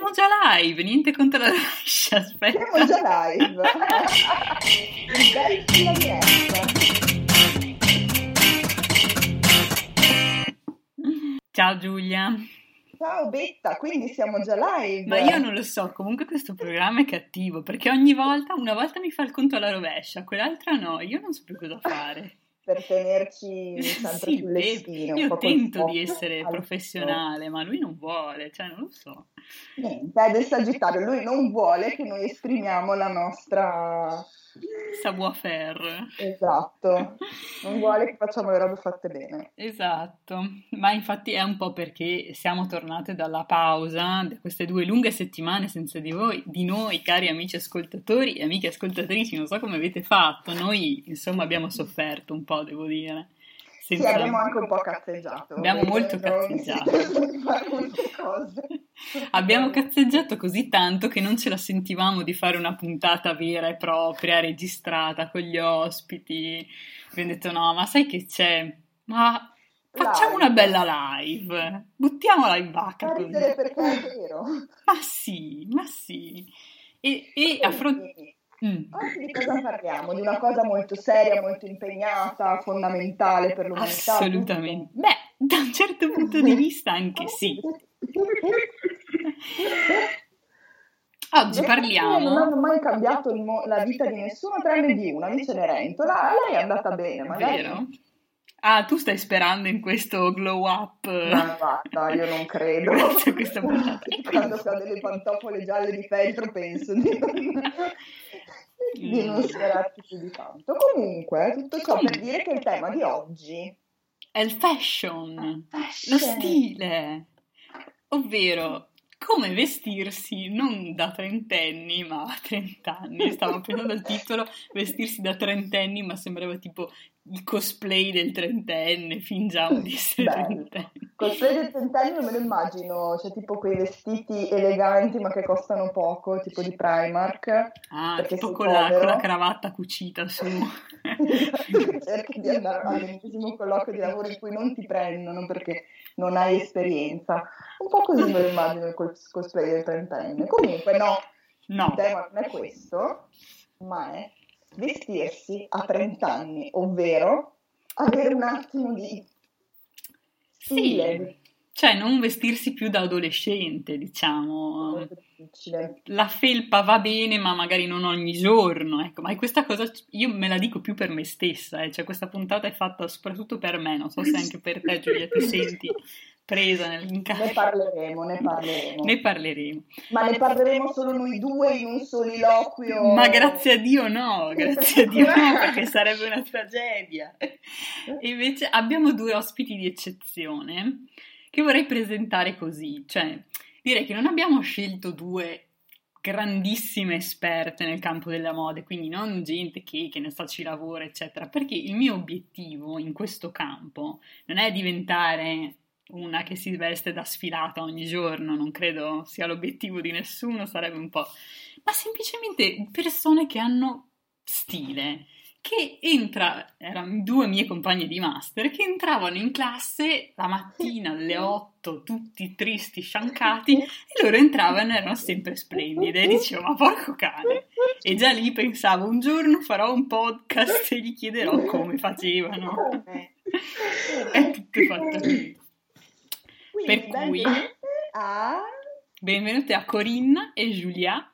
siamo già live, niente contro la rovescia, aspetta. Siamo già live. Ciao Giulia. Ciao Betta, quindi siamo già live. Ma io non lo so, comunque questo programma è cattivo perché ogni volta, una volta mi fa il conto alla rovescia, quell'altra no, io non so più cosa fare. Per tenerci sempre Sì, sulle spine. un io tento di essere professionale, ma lui non vuole, cioè non lo so. Niente, è del Sagittario, lui non vuole che noi esprimiamo la nostra... Savoir-faire. Esatto, non vuole che facciamo le robe fatte bene. Esatto, ma infatti è un po' perché siamo tornate dalla pausa, da queste due lunghe settimane senza di voi, di noi, cari amici ascoltatori e amiche ascoltatrici, non so come avete fatto, noi insomma abbiamo sofferto un po', devo dire. Sì, Senza- abbiamo anche un po' cazzeggiato. Abbiamo molto cazzeggiato. Abbiamo cazzeggiato così tanto che non ce la sentivamo di fare una puntata vera e propria, registrata con gli ospiti. Abbiamo detto no, ma sai che c'è? Ma facciamo Live. una bella live, buttiamola in vacca così. ridere perché è vero. Ma sì, ma sì. E, e affron- Quindi, Mm. Oggi di cosa parliamo? Di una cosa molto seria, molto impegnata, fondamentale per l'umanità. Assolutamente. Beh, da un certo punto di vista anche sì. Oggi persone Non parliamo... hanno mai cambiato mo- la vita di nessuno tranne di una, di Cenerentola. Lei è andata bene, magari. Vero? Ah, tu stai sperando in questo glow up? Ma basta, io non credo. Grazie a questa puntata. Quando ho delle pantofole gialle di feltro penso di non, di non sperarci più di tanto. Comunque, tutto ciò per dire che il tema di oggi È il fashion, lo Fashion. stile, ovvero come vestirsi non da trentenni ma a trent'anni. Stavo pensando al titolo, vestirsi da trentenni, ma sembrava tipo il cosplay del trentenne, fingiamo di essere Bello. trentenni. Cosplay del trentennio me lo immagino, c'è tipo quei vestiti eleganti ma che costano poco, tipo di Primark. Ah, tipo con la, con la cravatta cucita su. Cerchi di andare all'ennesimo colloquio di lavoro in cui non ti prendono perché non hai esperienza. Un po' così me lo immagino il cos- cosplay del trentenne. Comunque no, No, il tema non è questo, ma è vestirsi a 30 anni, ovvero avere un attimo di stile. sì, cioè non vestirsi più da adolescente, diciamo. Difficile. La felpa va bene, ma magari non ogni giorno, ecco, ma questa cosa io me la dico più per me stessa, eh, cioè questa puntata è fatta soprattutto per me, non so se anche per te Giulia ti senti presa Ne nell'incarico. parleremo, ne parleremo. Ne parleremo. Ma ne parleremo solo noi due in un soliloquio. Ma grazie a Dio no, grazie a Dio no, perché sarebbe una tragedia. E invece abbiamo due ospiti di eccezione che vorrei presentare così, cioè direi che non abbiamo scelto due grandissime esperte nel campo della moda, quindi non gente che, che ne sa ci lavora, eccetera, perché il mio obiettivo in questo campo non è diventare una che si veste da sfilata ogni giorno, non credo sia l'obiettivo di nessuno, sarebbe un po', ma semplicemente persone che hanno stile, che entra, erano due mie compagne di master, che entravano in classe la mattina alle 8, tutti tristi, sciancati, e loro entravano e erano sempre splendide, e dicevo, ma porco cane! E già lì pensavo, un giorno farò un podcast e gli chiederò come facevano. È tutto fatto così. Per cui-. Benvenute a Corinna e Giulia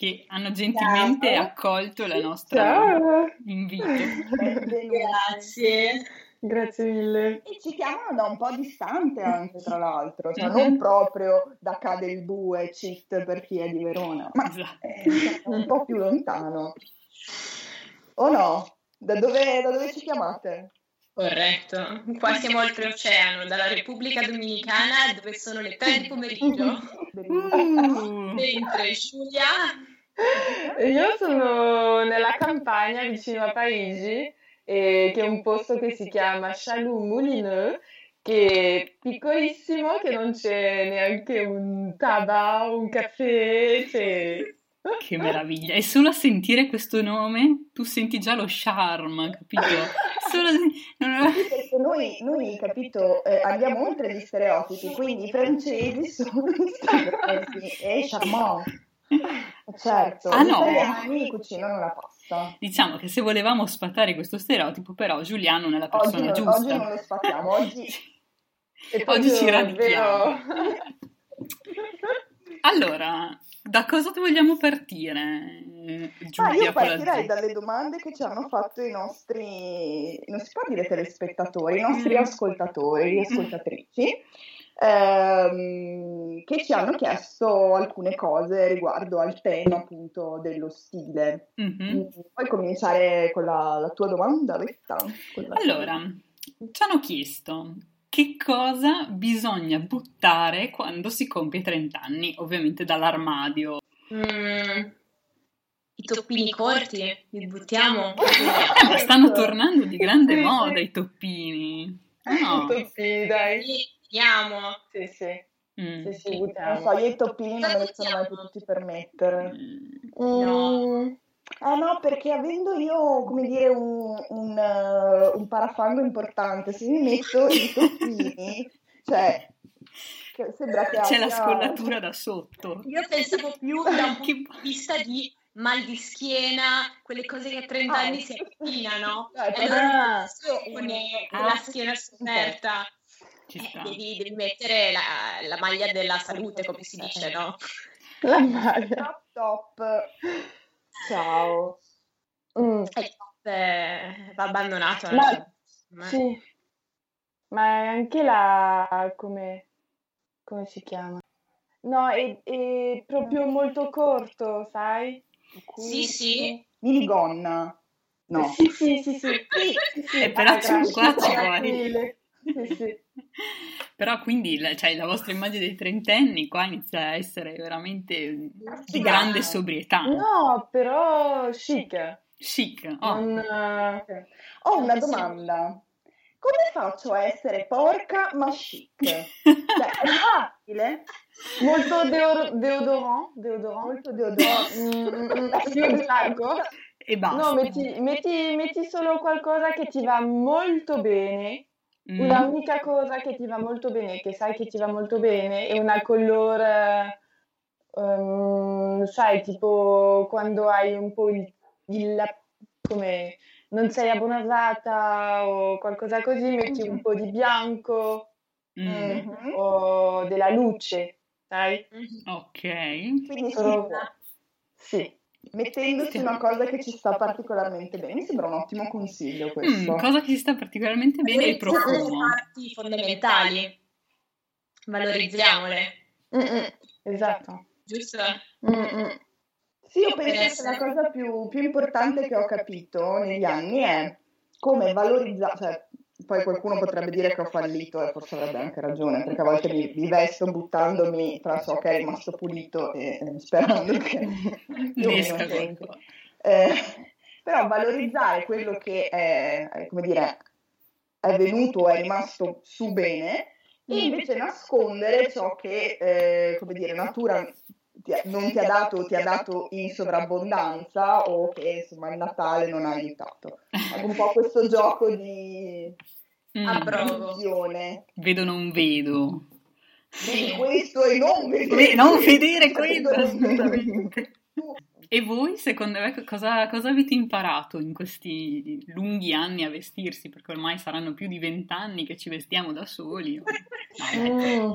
che hanno gentilmente Ciao. accolto la nostra Ciao, invito. Grazie. grazie mille. E ci chiamano da un po' distante anche, tra l'altro, cioè non proprio da Cade il Bue, per chi è di Verona, ma Esatto. un po' più lontano. O no? Da dove, da dove ci chiamate? Corretto. Qua siamo oltreoceano, dalla Repubblica Dominicana, dove sono le 3 di pomeriggio. Mentre Giulia Io sono nella campagna vicino a Parigi, e che è un posto che si chiama Chaloux Moulineux, che è piccolissimo, che non c'è neanche un tabac, un caffè, c'è Che meraviglia! E solo a sentire questo nome tu senti già lo charme, capito? Solo... non- perché noi, noi, capito, eh, andiamo oltre gli stereotipi, quindi i francesi sono stereotipi e charmant. Certo, Ah, no? italiani cucinano la pasta. Diciamo che se volevamo sfatare questo stereotipo, però Giuliano non è la Oggi, persona non- giusta. oggi non lo sfatiamo, oggi E Oggi ci radichiamo. Allora, da cosa vogliamo partire, eh, Ah, Giulia io partirei dalle domande che ci hanno fatto i nostri, non si può dire telespettatori, i nostri ascoltatori e ascoltatrici, ehm, che ci hanno chiesto alcune cose riguardo al tema appunto dello stile. Mhm. Puoi cominciare con la, la tua domanda, Retta? Allora, ci hanno chiesto che cosa bisogna buttare quando si compie 30 anni, ovviamente dall'armadio. Mm, I toppini corti, li buttiamo? Eh, ma stanno tornando di grande moda i toppini. No. Sì, dai. Tiriamo. Sì, sì. Mm. Sì, sì, Non buttiamo. so, io i toppini non me li sono mai potuti permettere. Mm. No. Mm, Ah no, perché avendo io, come dire, un, un, eh, un parafango importante, se mi metto i toppini, cioè, che sembra che C'è la abbia- scollatura da sotto. Io pensavo più da un punto di vista di mal di schiena, quelle cose che a 30 Ah, anni si affinano. Ah, E allora ah, adesso con, con Ah. la schiena sofferta eh, devi, devi mettere la, la maglia della salute, come si dice, no? La maglia. Top, top. Ciao. Mm, E top eh, va abbandonato. Ma- cioè, ma- sì. Ma è anche la... come... come si chiama? No, è, è proprio molto corto, sai? Sì, sì. Minigonna. No. Sì, sì, sì, sì. sì, sì. Eh, però grazie. qua ci Grazie vuoi. mille. Sì, sì. Però quindi la, cioè, la vostra immagine dei trentenni qua inizia a essere veramente di grande sobrietà. No, però chic. Chic. Oh. Non, eh, Ho una domanda. Come faccio a essere porca ma chic? Cioè, è facile? molto deo- deodorant, deodorant. Molto deodorante. Mm, mm, mm, sì, bianco. E basta. No, metti, metti, metti solo qualcosa che ti va molto bene. Mm. Una unica cosa che ti va molto bene, che sai che ti va molto bene, è una colore, ehm, sai, tipo quando hai un po' il, il- come non sei abbronzata o qualcosa così, metti un po' di bianco Mm. Mhm. o della luce, sai? Ok. Quindi può. Sì. Mettendosi una cosa che ci sta particolarmente bene. Mi sembra un ottimo consiglio Mm, questo. cosa che ci sta particolarmente bene è il Sono le profumo. parti fondamentali. Valorizziamole, Mm, mm, Esatto. giusto? Mm, mm. Sì, io penso che la cosa più, più importante che ho capito negli anni è come valorizzare, cioè, poi qualcuno potrebbe dire che ho fallito e forse avrebbe anche ragione, perché a volte mi, mi vesto buttandomi tra ciò che è rimasto pulito e eh, sperando che o sempre. Eh, però valorizzare quello che è, è, come dire, è venuto, è rimasto su bene e invece nascondere ciò che, eh, come dire, natura ti ha- non ti ha dato, ti ha dato in sovrabbondanza o che insomma il Natale non ha aiutato. È un po' questo gioco di Mm. Vedo non vedo. Vedi questo e non vedere, Ve- non vedere Capito? quello, assolutamente. E voi, secondo me, cosa, cosa avete imparato in questi lunghi anni a vestirsi? Perché ormai saranno più di vent'anni che ci vestiamo da soli. Mm.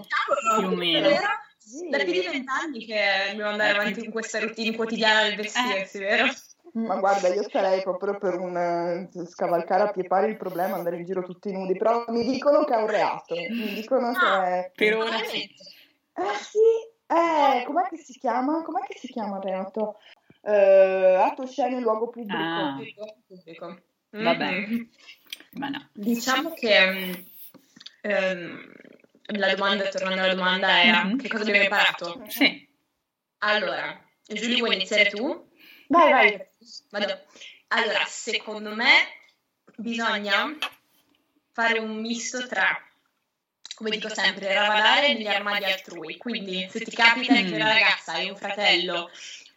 più o meno. Vero? Sì. Da più di vent'anni che dobbiamo andare avanti con questa routine quotidiana del vestirsi, vero? Ma guarda, io sarei proprio per un eh, scavalcare a pie pari il problema, andare in giro tutti nudi, però mi dicono che è un reato, mi dicono che è... Per ora sì. Eh sì, eh, com'è che si chiama? Com'è che si chiama il reato? Eh, atto sceno in luogo pubblico. Ah. Pubblico, pubblico. Vabbè. Mhm. Ma no. Diciamo che mm, ehm, la domanda, tornando alla domanda, era Mhm. che cosa abbiamo imparato? Sì. Allora, Giulia, vuoi iniziare tu? Vai, vai. Vado. Allora, secondo me bisogna fare un misto tra, come dico sempre, ravanare negli armadi altrui. Quindi, se ti capita che Mm. una ragazza hai un fratello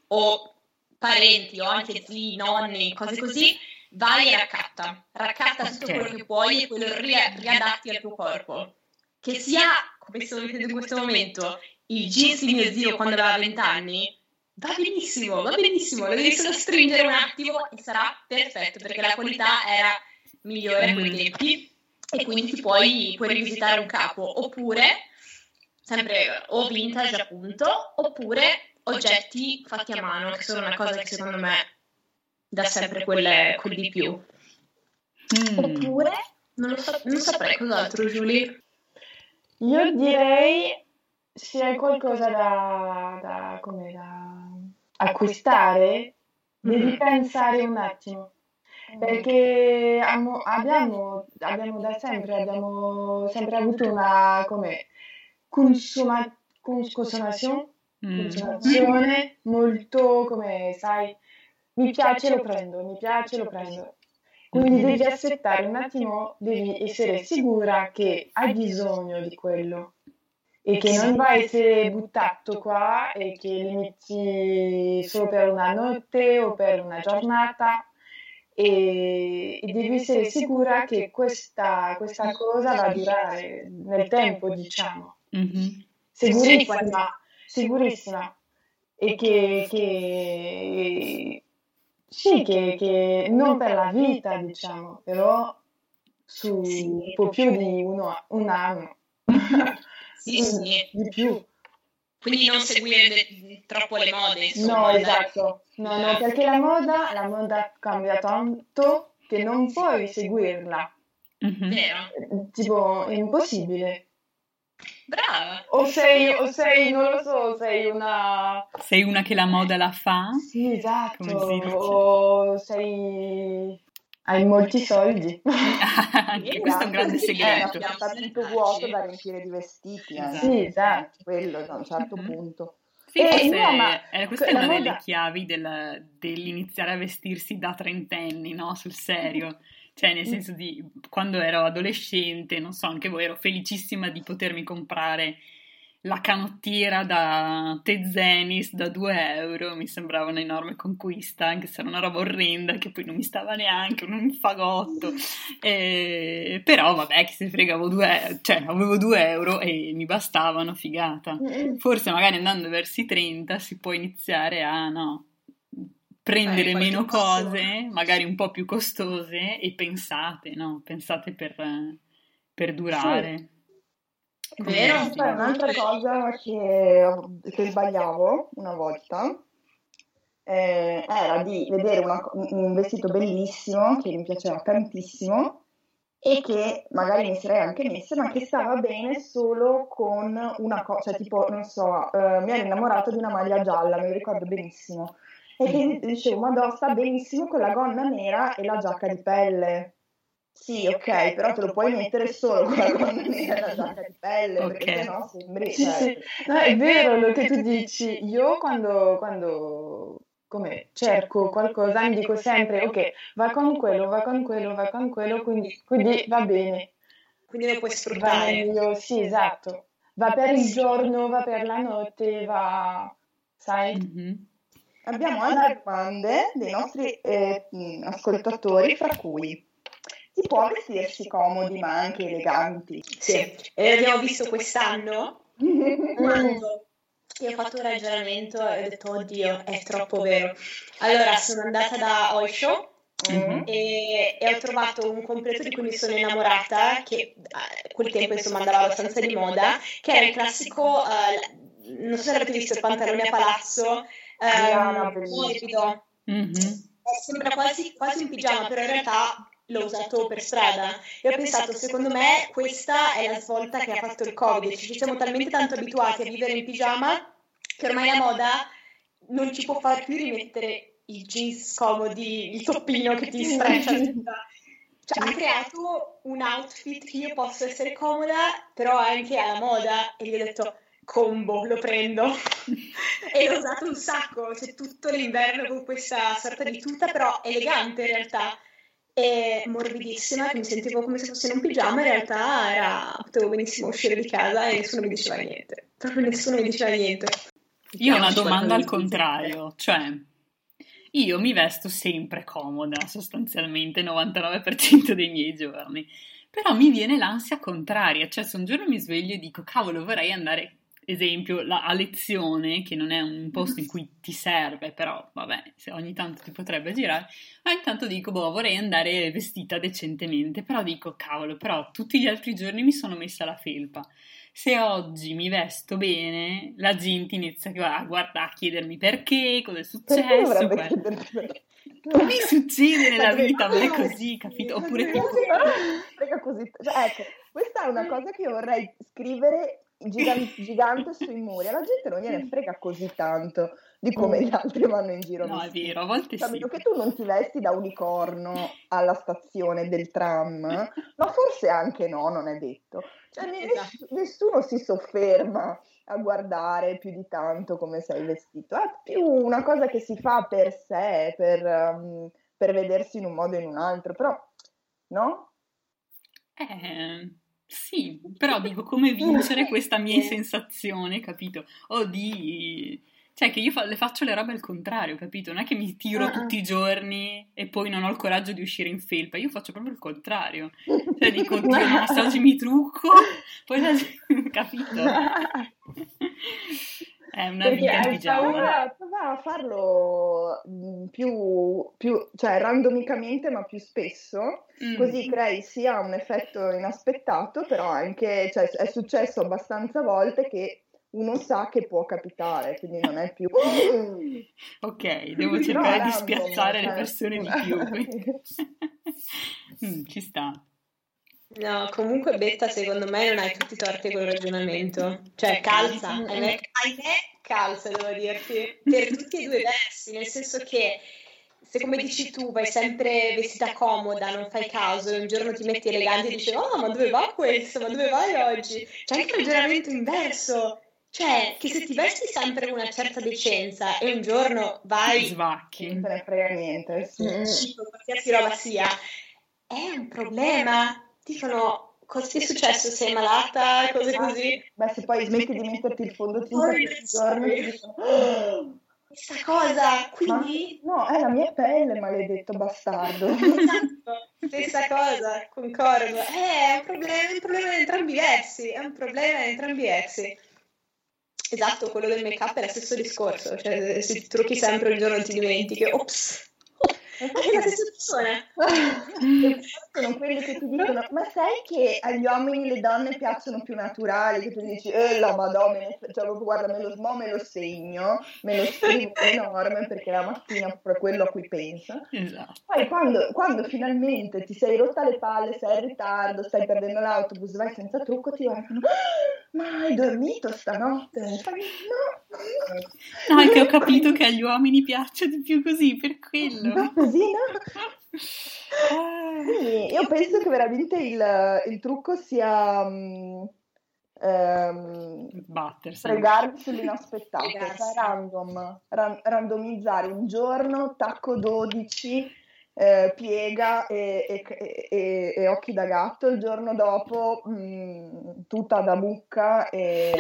o parenti o anche zii, nonni, cose così, vai e raccatta. Raccatta tutto Ok. quello che puoi e quello ri- riadatti al tuo corpo. Che sia, come sto dicendo in questo momento, il jeans di mio zio quando aveva 20 anni, va benissimo, va benissimo, lo devi solo stringere un attimo e sarà perfetto perché la qualità era migliore a quei tempi e quindi ti puoi, puoi rivisitare un capo oppure sempre o vintage appunto oppure oggetti fatti a mano che sono una cosa che secondo me dà sempre quelle, quel di più. Mm. oppure non lo so, non saprei cos'altro Giulia Io direi se hai qualcosa da, da, come da acquistare, devi Mhm. pensare un attimo. Perché amo- abbiamo, abbiamo da sempre, abbiamo sempre avuto una come consuma, cons- consumazione, Mm. consumazione molto come sai, mi piace lo prendo, mi piace lo prendo. Quindi devi aspettare un attimo, devi essere sicura che hai bisogno di quello. e che non va a essere buttato qua e che li inizi solo per una notte o per una giornata. e, e devi essere sicura che questa, questa cosa va a durare nel tempo, diciamo. Mhm. Sicurissima, sicurissima. E che, che sì, che, che non per la vita, diciamo, però su un po' più di uno, un anno. sì sì Di più. quindi non seguire de- troppo le mode insomma No, esatto. No, no, perché la moda, la moda cambia tanto che non puoi seguirla. Mhm. vero Tipo, è impossibile. Brava O sei, o sei, non lo so, sei una... Sei una che la moda la fa? Sì, esatto. Come si dice? O sei... Hai molti soldi. Anche questo è un grande Eh, segreto. ma sta tutto vuoto da riempire di vestiti. eh. Esatto. Sì, esatto. Quello da un certo Mhm. punto. Sì, Eh, forse no, ma eh, questa è una delle chiavi del- dell'iniziare a vestirsi da trentenni, no? Sul serio. Cioè, nel senso di quando ero adolescente, non so, anche voi ero felicissima di potermi comprare la canottiera da Tezenis da 2 euro, mi sembrava un'enorme conquista, anche se era una roba orrenda che poi non mi stava neanche, un fagotto. Eh, però vabbè, che se fregavo 2 cioè avevo 2 euro e mi bastavano, figata. Forse magari andando verso i 30 si può iniziare a no, prendere meno cose, magari un po' più costose e pensate, no? Pensate per, per durare. Vero? Sì. Poi un'altra cosa che, che sbagliavo una volta eh, era di vedere una un vestito bellissimo che mi piaceva tantissimo e che magari mi sarei anche messa, ma che stava bene solo con una cosa, cioè tipo, non so, eh, mi ero innamorata di una maglia gialla, me lo ricordo benissimo. E che dicevo, Madonna, sta benissimo con la gonna nera e la giacca di pelle. Sì, ok, però te lo puoi mettere solo con la gonna nera e la giacca di pelle, perché Ok. sennò sembri... Sì, cioè, sì. No, è vero lo che tu dici. Io quando, quando come, cerco qualcosa mi dico sempre, ok, va con quello, va con quello, va con quello, quindi, quindi va bene. quindi lo puoi sfruttare meglio, sì, esatto. Va per il giorno, va per la notte, va, sai? Mhm. Abbiamo altre domande dei nostri eh, mh, ascoltatori, fra cui si può vestirsi comodi ma anche eleganti? sì. E l'abbiamo visto quest'anno? Quando io ho fatto un ragionamento e ho detto oddio è troppo vero. Allora sono andata da Oisho Mhm. e, e ho trovato un completo di cui mi sono innamorata che a quel tempo insomma andava abbastanza di moda che era il classico eh, non so se avete visto il pantalone a palazzo ehm, morbido Mhm. Eh, sembra quasi, quasi un pigiama però in realtà l'ho usato per strada e ho pensato secondo me questa è la svolta che ha fatto il covid ci siamo talmente tanto abituati a vivere in pigiama che ormai la moda non ci può far più rimettere i jeans comodi, il toppino che ti streccia. Cioè, ha creato un outfit che io posso essere comoda, però anche alla moda. E gli ho detto, combo, lo prendo. e l'ho usato un sacco, cioè tutto l'inverno con questa sorta di tuta, però elegante in realtà. E morbidissima, che mi sentivo come se fosse in un pigiama, in realtà era, potevo benissimo uscire di casa e nessuno mi diceva niente. Proprio nessuno mi diceva niente. Io ho una domanda al contrario, cioè io mi vesto sempre comoda, sostanzialmente il 99% dei miei giorni, però mi viene l'ansia contraria, cioè se un giorno mi sveglio e dico cavolo vorrei andare, esempio, la- a lezione, che non è un posto in cui ti serve, però vabbè, se ogni tanto ti potrebbe girare, ma intanto dico boh vorrei andare vestita decentemente, però dico cavolo, però tutti gli altri giorni mi sono messa la felpa. Se oggi mi vesto bene, la gente inizia a guardare, a chiedermi perché, cosa è successo. perché? Mi succede nella vita, ma è così, capito? Oppure tipo... così. Cioè, ecco, questa è una cosa che io vorrei scrivere gigan- gigante sui muri. Alla gente non gliene frega così tanto di come gli altri vanno in giro. No, è vero, a volte Cioè, sì. meno che tu non ti vesti da unicorno alla stazione del tram, ma forse anche no, non è detto. Cioè, Esatto. ness- nessuno si sofferma a guardare più di tanto come sei vestito, è più una cosa che si fa per sé, per, um, per vedersi in un modo o in un altro, però no? Eh, sì, però dico come vincere questa mia sensazione, capito? O di... Cioè che io fa- le faccio le robe al contrario, capito? Non è che mi tiro ah. tutti i giorni e poi non ho il coraggio di uscire in felpa, io faccio proprio il contrario. Cioè dico, oddio, no, oggi mi trucco, poi la... capito? È una Perché vita hai paura? Prova, a farlo mm, più, più, cioè randomicamente ma più spesso, Mm. così crei sia un effetto inaspettato, però anche, cioè, è successo abbastanza volte che uno sa che può capitare, quindi non è più... Ok, devo No, cercare di random, spiazzare le cioè. persone di più. Mm, ci sta. No, comunque Betta secondo me non hai tutti i torti col ragionamento. Cioè calza, ahimè, calza devo dirti, per tutti e due i versi, nel senso che se come dici tu vai sempre vestita comoda, non fai caso, e un giorno ti metti elegante e dici oh ma dove va questo, ma dove vai oggi? C'è anche il ragionamento inverso, cioè che se ti vesti sempre con una certa decenza e un giorno vai Svacchi. Non te ne frega niente, sì. Mm. qualsiasi roba sia, è un problema. Dicono, cosa ti è successo? Sei malata? Cose così. Beh, se poi smetti di metterti il fondotinta Poi tutti i giorni, ti dicono, "Oh, Questa cosa, quindi... no, è la mia pelle, maledetto bastardo. Esatto, stessa cosa, concordo. Eh, È un problema, è un problema in entrambi i versi, è un problema in entrambi i versi. Esatto, quello del make-up è lo stesso discorso, cioè se ti trucchi sempre un giorno ti dimentichi, ops, è la stessa persona. Sono quelli che ti dicono, ma sai che agli uomini le donne piacciono più naturali? Che tu dici, eh la madonna, cioè, guarda, me lo smo, me lo segno, me lo scrivo enorme perché la mattina è proprio quello a cui penso. Esatto. Poi quando, quando finalmente ti sei rotta le palle, sei in ritardo, stai perdendo l'autobus, vai senza trucco, ti guardano, "Ah, ma hai dormito stanotte? No. No, è che ho capito che agli uomini piace di più così, per quello. Così no? Quindi io penso che veramente il, il trucco sia ehm, Battersi. fregarmi sull'inaspettato, cioè random, ran- randomizzare un giorno, tacco 12, eh, piega e, e- e- e occhi da gatto, il giorno dopo mm, tutta da mucca e...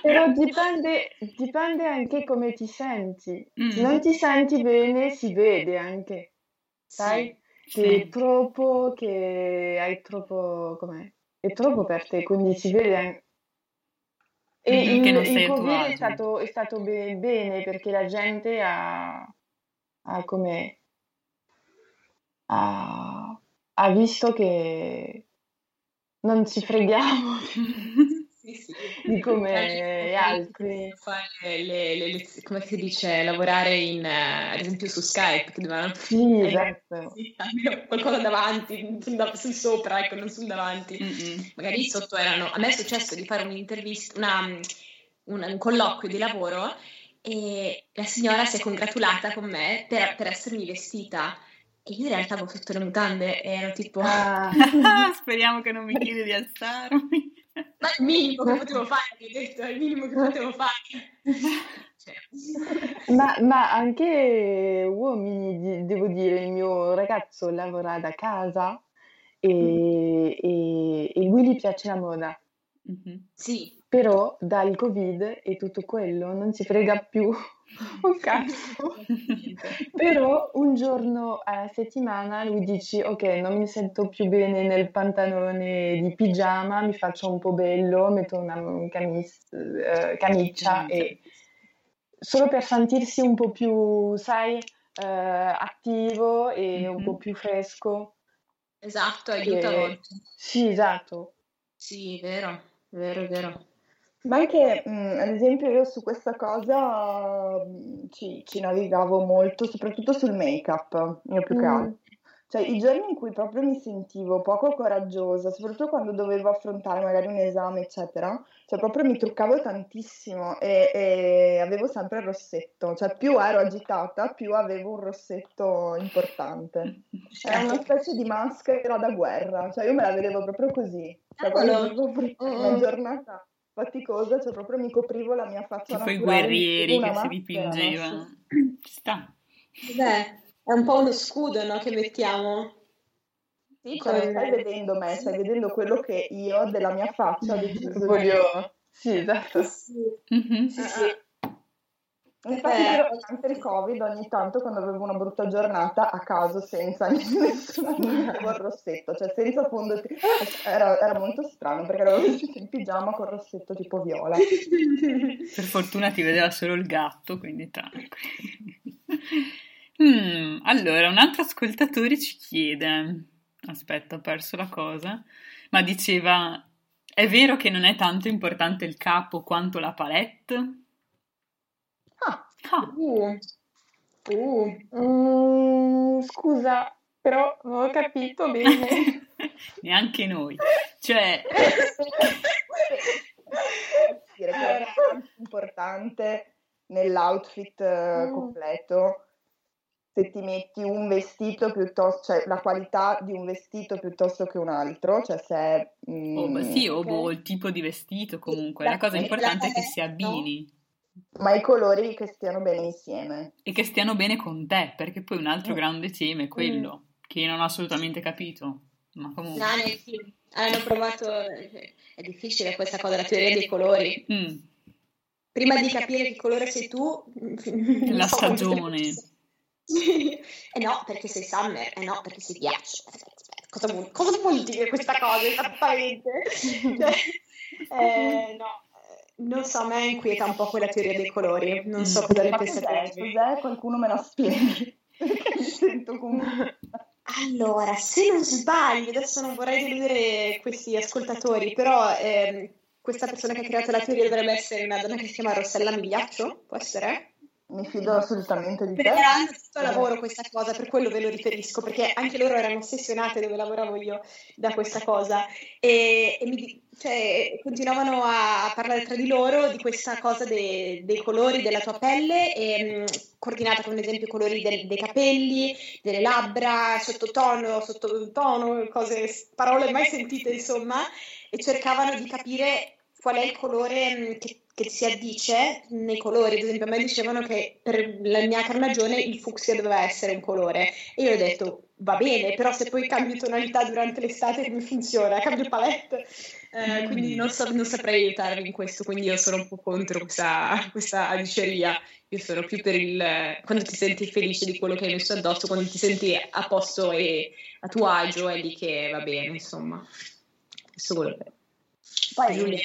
Però dipende, dipende anche come ti senti. Se Mm. non ti senti bene, si vede anche, sai? Che Sì. è troppo, che hai troppo, com'è? È troppo per te, quindi si vede anche. E il, che non sei tuo Covid è agio. stato, è stato be- bene perché la gente ha, ha come ha, ha visto che non ci freghiamo Sì, sì. di come altri. fare le, le lez- come si dice, lavorare in, eh, ad esempio su Skype, che dovevano Sì, esatto. sì, almeno qualcosa davanti, sul, sopra, ecco, non sul davanti. Mm-mm. Magari sotto erano, a me è successo di fare un'intervista, una, un, un colloquio di lavoro e la signora si è congratulata con me per, per essermi vestita e io in realtà avevo sotto le mutande e ero tipo, Ah, Speriamo che non mi chiedi di alzarmi. Ma è il minimo che potevo fare, mi ho detto, è il minimo che potevo fare. Cioè, ma, ma anche uomini, devo dire, il mio ragazzo lavora da casa e, e, e lui gli piace la moda. Mhm. sì, però dal Covid e tutto quello non si frega più un cazzo. però un giorno a settimana lui dice ok, non mi sento più bene nel pantalone di pigiama, mi faccio un po' bello, metto una camis- eh, camicia e solo per sentirsi un po' più, sai, eh, attivo e un po' più fresco. Esatto, aiuta Che- molto. Sì, esatto. Sì, vero, vero, vero. Ma anche, mh, ad esempio, io su questa cosa mh, ci, ci navigavo molto, soprattutto sul make-up, io più che Mm. altro. Cioè, i giorni in cui proprio mi sentivo poco coraggiosa, soprattutto quando dovevo affrontare magari un esame, eccetera, cioè proprio mi truccavo tantissimo e, e avevo sempre il rossetto. Cioè, più ero agitata, più avevo un rossetto importante. Era una specie di maschera da guerra, cioè io me la vedevo proprio così. Cioè, avevo proprio Mm. una giornata faticosa, cioè proprio mi coprivo la mia faccia Tipo i guerrieri che una si dipingevano. Ci sta. Beh, è un po' uno scudo, no, che mettiamo. Sì, cioè stai vedendo me, stai vedendo quello che io della mia faccia ho deciso di Voglio... Sì, esatto. Sì, Mhm. sì, sì. Infatti Eh. durante il Covid ogni tanto quando avevo una brutta giornata a caso senza nessuna mettevo il rossetto, cioè senza fondo era, era molto strano perché ero in pigiama con il rossetto tipo viola. Per fortuna ti vedeva solo il gatto, quindi tranquillo. Mm, allora, un altro ascoltatore ci chiede, aspetta, ho perso la cosa, ma diceva, è vero che non è tanto importante il capo quanto la palette? Ah, Uh, uh. Mm, scusa, però non ho capito bene. neanche noi. Cioè, dire che è tanto importante nell'outfit eh, Mm. completo se ti metti un vestito piuttosto, cioè la qualità di un vestito piuttosto che un altro, cioè se è, mm, oh, sì, o ok. boh, il tipo di vestito comunque. La cosa La- importante è che si abbini ma i colori che stiano bene insieme. e che stiano bene con te, perché poi un altro Mm. grande tema è quello, che non ho assolutamente capito. Ma comunque... No, neanche- hanno provato, è difficile questa cosa, la teoria dei colori. Mm. Prima di capire che colore sei tu, La stagione. Eh no, perché sei summer, eh no, perché sei ghiaccio. Cosa vuol, cosa vuol dire questa cosa esattamente? Cioè, eh, no, eh, non so, a me inquieta un po' quella teoria dei colori, non so cosa ne pensate cos'è? Qualcuno me la spieghi? Mi sento comunque... Allora, se non sbaglio, adesso non vorrei deludere questi ascoltatori, però ehm, questa persona che ha creato la teoria dovrebbe essere una donna che si chiama Rossella Migliaccio, può essere? Mi fido assolutamente di te. Era tutto a lavoro questa cosa, per quello ve lo riferisco, perché anche loro erano ossessionate dove lavoravo io da questa cosa. E, e mi cioè, continuavano a parlare tra di loro di questa cosa de- dei colori della tua pelle, e, mh, coordinata con ad esempio i colori del- dei capelli, delle labbra, sottotono, sottotono, cose, parole mai sentite insomma, e cercavano di capire qual è il colore mh, che, che si addice nei colori. Ad esempio, a me dicevano che per la mia carnagione il fucsia doveva essere un colore. E io ho detto, va bene, però se poi cambio tonalità durante l'estate come funziona? Cambio palette? Eh, quindi non, so- non saprei aiutarvi in questo, quindi io sono un po' contro questa, questa diceria. Io sono più per il quando ti senti felice di quello che hai messo addosso, quando ti senti a posto e a tuo agio, è lì che va bene, insomma. Questo quello che... Poi Giulia.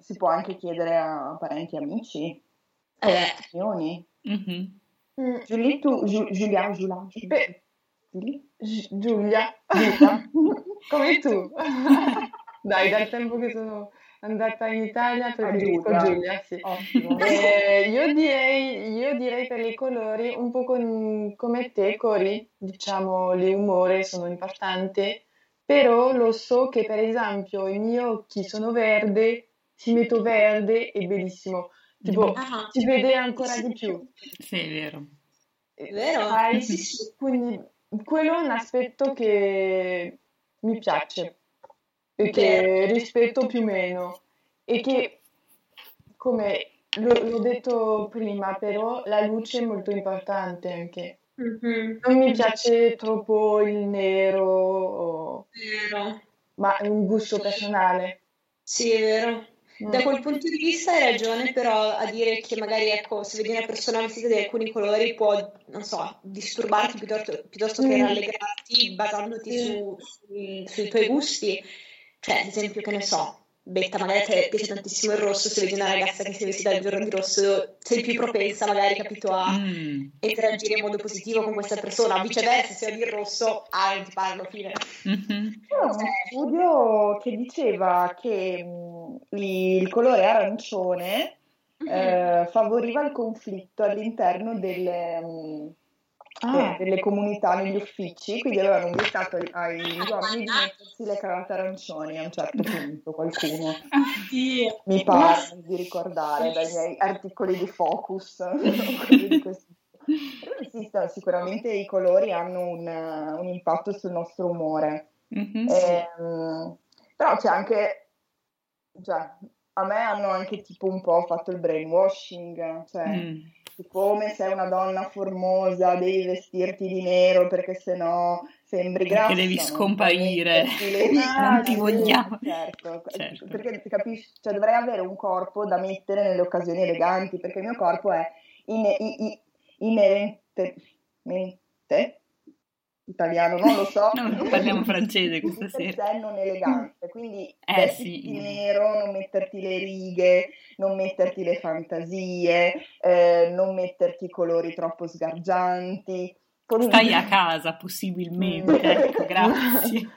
si può anche chiedere a parenti e amici, Eh, opinioni. Mhm. Mm, Giulia, tu, Giu- Giulia, Giulia, Beh, Giulia? Gi- Giulia, Giulia? come tu. Dai, dal tempo che sono andata in Italia preferisco Giulia. Giulia, sì. Eh, io direi, io direi per i colori un po' con- come te, Cori, diciamo le umore sono importanti, però lo so che per esempio i miei occhi sono verde, se metto verde è bellissimo, tipo ah, si vede ancora di più. Sì, è vero. vero? Sai? Sì, sì. Quindi quello è un aspetto che mi piace e che rispetto più o meno e che, come l'ho detto prima, però la luce è molto importante anche. Mhm, Non mi piace troppo il nero, o- Vero. ma è un gusto personale. Sì, è vero. Da quel punto di vista hai ragione, però a dire che magari ecco, se vedi una persona vestita di alcuni colori può, non so, disturbarti piuttosto, piuttosto che Mm. rallegrarti basandoti Sì. su- sui, sui tuoi gusti. Cioè, ad esempio, che ne so, Betta, magari a te piace tantissimo il rosso, se vedi una ragazza che si è vestita il giorno di rosso, sei più propensa magari, capito, a Mm. interagire in modo positivo con questa persona, viceversa, se odi il rosso, ah, non ti parlo, fine. Mhm. C'era uno studio che diceva che mh, il colore arancione eh, favoriva il conflitto all'interno delle, mh, Ah. de- delle comunità, negli uffici, quindi avevano invitato ai- agli uomini di mettersi le cravatte arancioni a un certo punto, qualcuno. Oddio. Mi pare di ricordare dai miei articoli di focus. di esistono, sicuramente i colori hanno un, un impatto sul nostro umore. Mhm. Ehm, però c'è anche, cioè, a me hanno anche tipo un po' fatto il brainwashing, cioè, Mm. come sei una donna formosa devi vestirti di nero perché sennò sembri Perché grassa. devi non scomparire. righe. Non ti vogliamo. Certo, Certo. perché capisci, cioè, dovrei avere un corpo da mettere nelle occasioni eleganti perché il mio corpo è ine- i- i- inerente, mente? Italiano, non lo so. No, parliamo francese questa sera. sé non elegante, quindi Eh, sì. di nero, non metterti le righe, non metterti le fantasie, eh, non metterti i colori troppo sgargianti. Stai a casa, possibilmente. Ecco, grazie.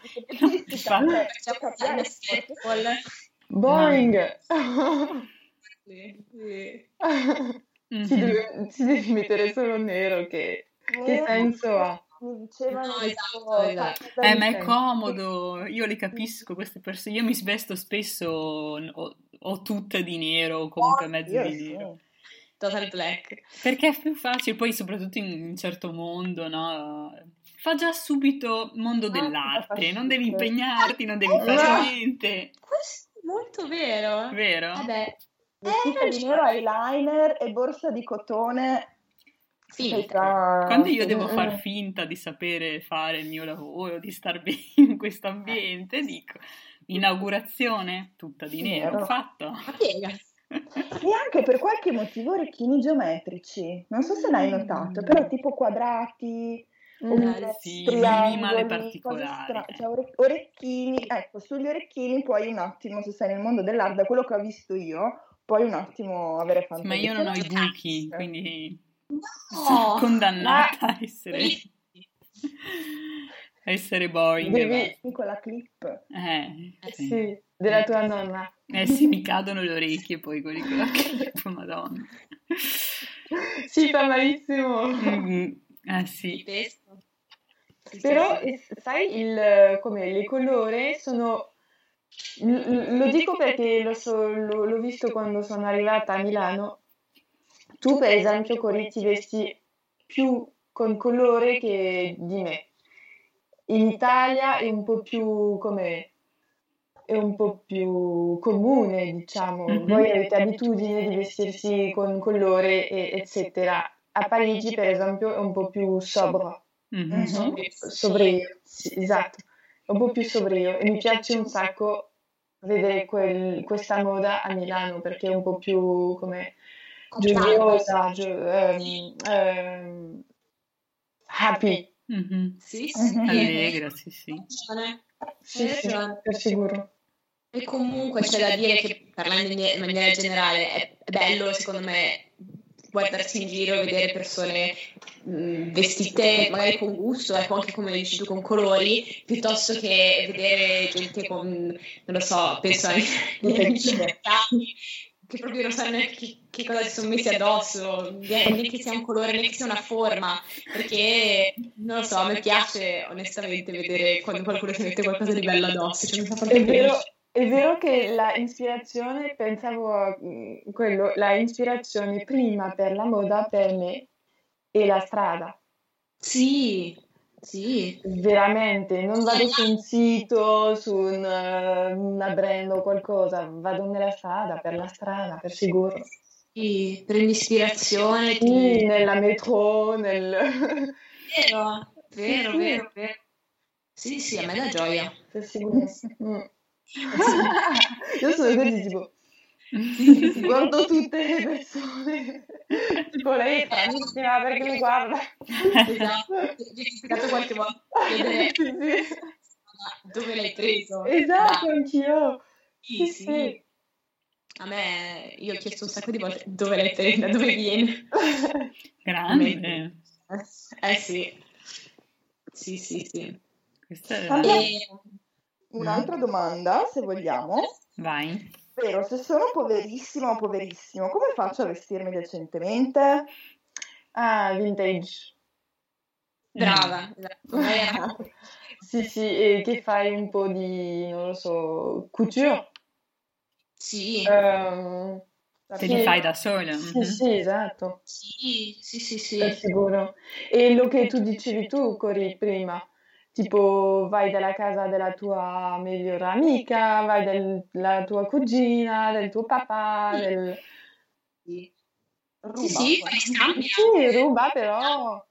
Sì, sì. Mhm. si, deve mettere solo nero, che, che senso ha? Mi dicevano No, esatto, esatto. Eh, ma è comodo, io le capisco queste persone. Io mi svesto spesso o, o tutta di nero o comunque mezzo Io di sì. nero. Total black. Perché è più facile, poi soprattutto in un certo mondo, no? Fa già subito mondo Ah, dell'arte, non devi impegnarti, non devi fare no. niente, Questo è molto vero. vero? Vabbè, Vestita Eh, di nero, eyeliner e borsa di cotone. Sì. tra- Quando io devo Mm, far mm. finta di sapere fare il mio lavoro, di star bene in questo ambiente, dico inaugurazione tutta di nero, Nero. fatto. E anche per qualche motivo orecchini geometrici. Non so se l'hai notato, però tipo quadrati, oppure sì, triangoli, minimale cose particolari, stra- eh. cioè, ore- orecchini, ecco, sugli orecchini puoi un attimo, se sei nel mondo dell'arte, da quello che ho visto io, puoi un attimo avere Sì, fantasia. ma io non ho i buchi, quindi No, condannata a essere, a essere boring. Devi- e basta. con la clip. Eh, Eh sì. Sì, della tua nonna. Eh sì, mi cadono le orecchie poi quelli con la clip, madonna. Sì, fa malissimo. Mm, eh sì. Però, eh, sai, il, come, le colore sono... l- Lo dico perché lo so- lo- l'ho visto quando sono arrivata a Milano. Tu, per esempio, Cori, ti vesti più con colore che di me. In Italia è un po' più come è un po' più comune, diciamo. Mhm. Voi avete abitudine di vestirsi con colore, e- eccetera. A Parigi, per esempio, è un po' più sobrio. Mhm. Mhm. Sobrio, sì, esatto, un po' più sobrio e mi piace un sacco vedere quel- questa moda a Milano perché è un po' più come gioiosa, gio- ehm, ehm, happy, Mhm. Sì, sì. Mhm. Allegra, sì, sì. Sì, sì, per sicuro. E comunque c'è da dire che parlando in maniera generale è bello secondo me guardarsi in giro e vedere persone mh, vestite magari con gusto, ecco anche come dici tu con colori, piuttosto che vedere gente con, non lo so, penso ai miei amici americani che proprio non sanno neanche che, che cosa si sono messi addosso, né che sia un colore né che sia una forma, perché non lo so, a me piace onestamente vedere quando qualcuno si mette qualcosa di bello addosso, cioè mi fa proprio È vero, è vero che la ispirazione, pensavo a mm, quello, la ispirazione prima per la moda per me è la strada. Sì, sì. Veramente, non vado su un sito, su un, eh, una brand o qualcosa, vado nella strada, per la strada, per sicuro. Sì, prendi ispirazione, Sì, ti... nella metro, nel... Vero, vero, Sì, sì. vero, vero. Sì, sì, a me dà gioia. per sicuro. Mm. Io sono così tipo, Guardo tutte le persone. tipo lei è bravissima perché mi guarda. Esatto, mi è capitato qualche volta di chiedere Sì, sì. "Ma dove l'hai preso? Esatto, Dai, anch'io. sì, Sì, sì. sì. A me, io ho chiesto un sacco di volte dove l'hai preso, da dove viene. Grande. Eh sì, sì, sì, sì. Questa è... Allora- E, Un'altra domanda, se vogliamo. Vai. Spero, se sono poverissima o poverissimo, come faccio a vestirmi decentemente? Ah, vintage. brava, esatto. Era- Sì, sì, e che fai un po' di, non lo so, couture. Sì, Ehm, Te li fai da sola. Sì, mhm. sì, esatto, sì, sì, sì, sì. è sicuro. E lo che tu dicevi tu, Cori, prima, tipo vai dalla casa della tua migliore amica, vai dalla tua cugina, del tuo papà, del... Sì, Ruba. sì, sì, fai scambi. Sì, ruba però...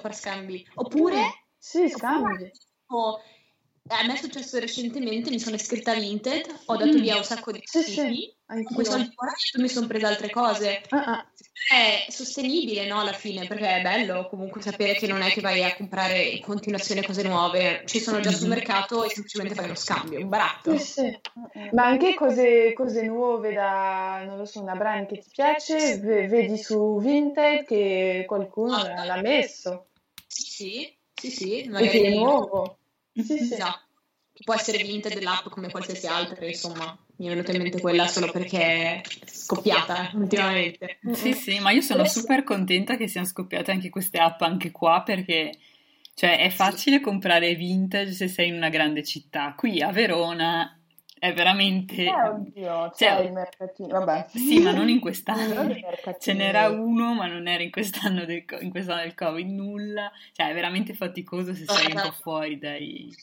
fare scambi. Oppure, Sì, scambi. tipo, a me è successo recentemente, mi sono iscritta a Vinted, ho dato Mm. via un sacco di Sì, vestiti, sì, con qua mi sono presa altre cose. Ah, ah. È sostenibile, no, alla fine, perché è bello comunque sapere che non è che vai a comprare in continuazione cose nuove, ci sono già sul Mhm. mercato e semplicemente fai uno scambio, un baratto. Sì, sì. Ma anche cose, cose nuove da, non lo so, una brand che ti piace, ve- vedi su Vinted che qualcuno l'ha l'ha messo Sì, sì, sì, sì, e magari che è nuovo. Sì, sì. Esatto. Può essere Vinted dell'app come qualsiasi altra, insomma, mi è venuta in mente quella solo perché è scoppiata ultimamente. Sì, sì, ma io sono super contenta che siano scoppiate anche queste app anche qua perché cioè, è facile comprare vintage se sei in una grande città. Qui a Verona è veramente... Eh, oddio, c'è Cioè, il mercatino, vabbè. Sì, ma non in quest'anno. Ce n'era uno, ma non era in quest'anno del, in quest'anno del Covid, nulla. Cioè, è veramente faticoso se sei un po' fuori dai,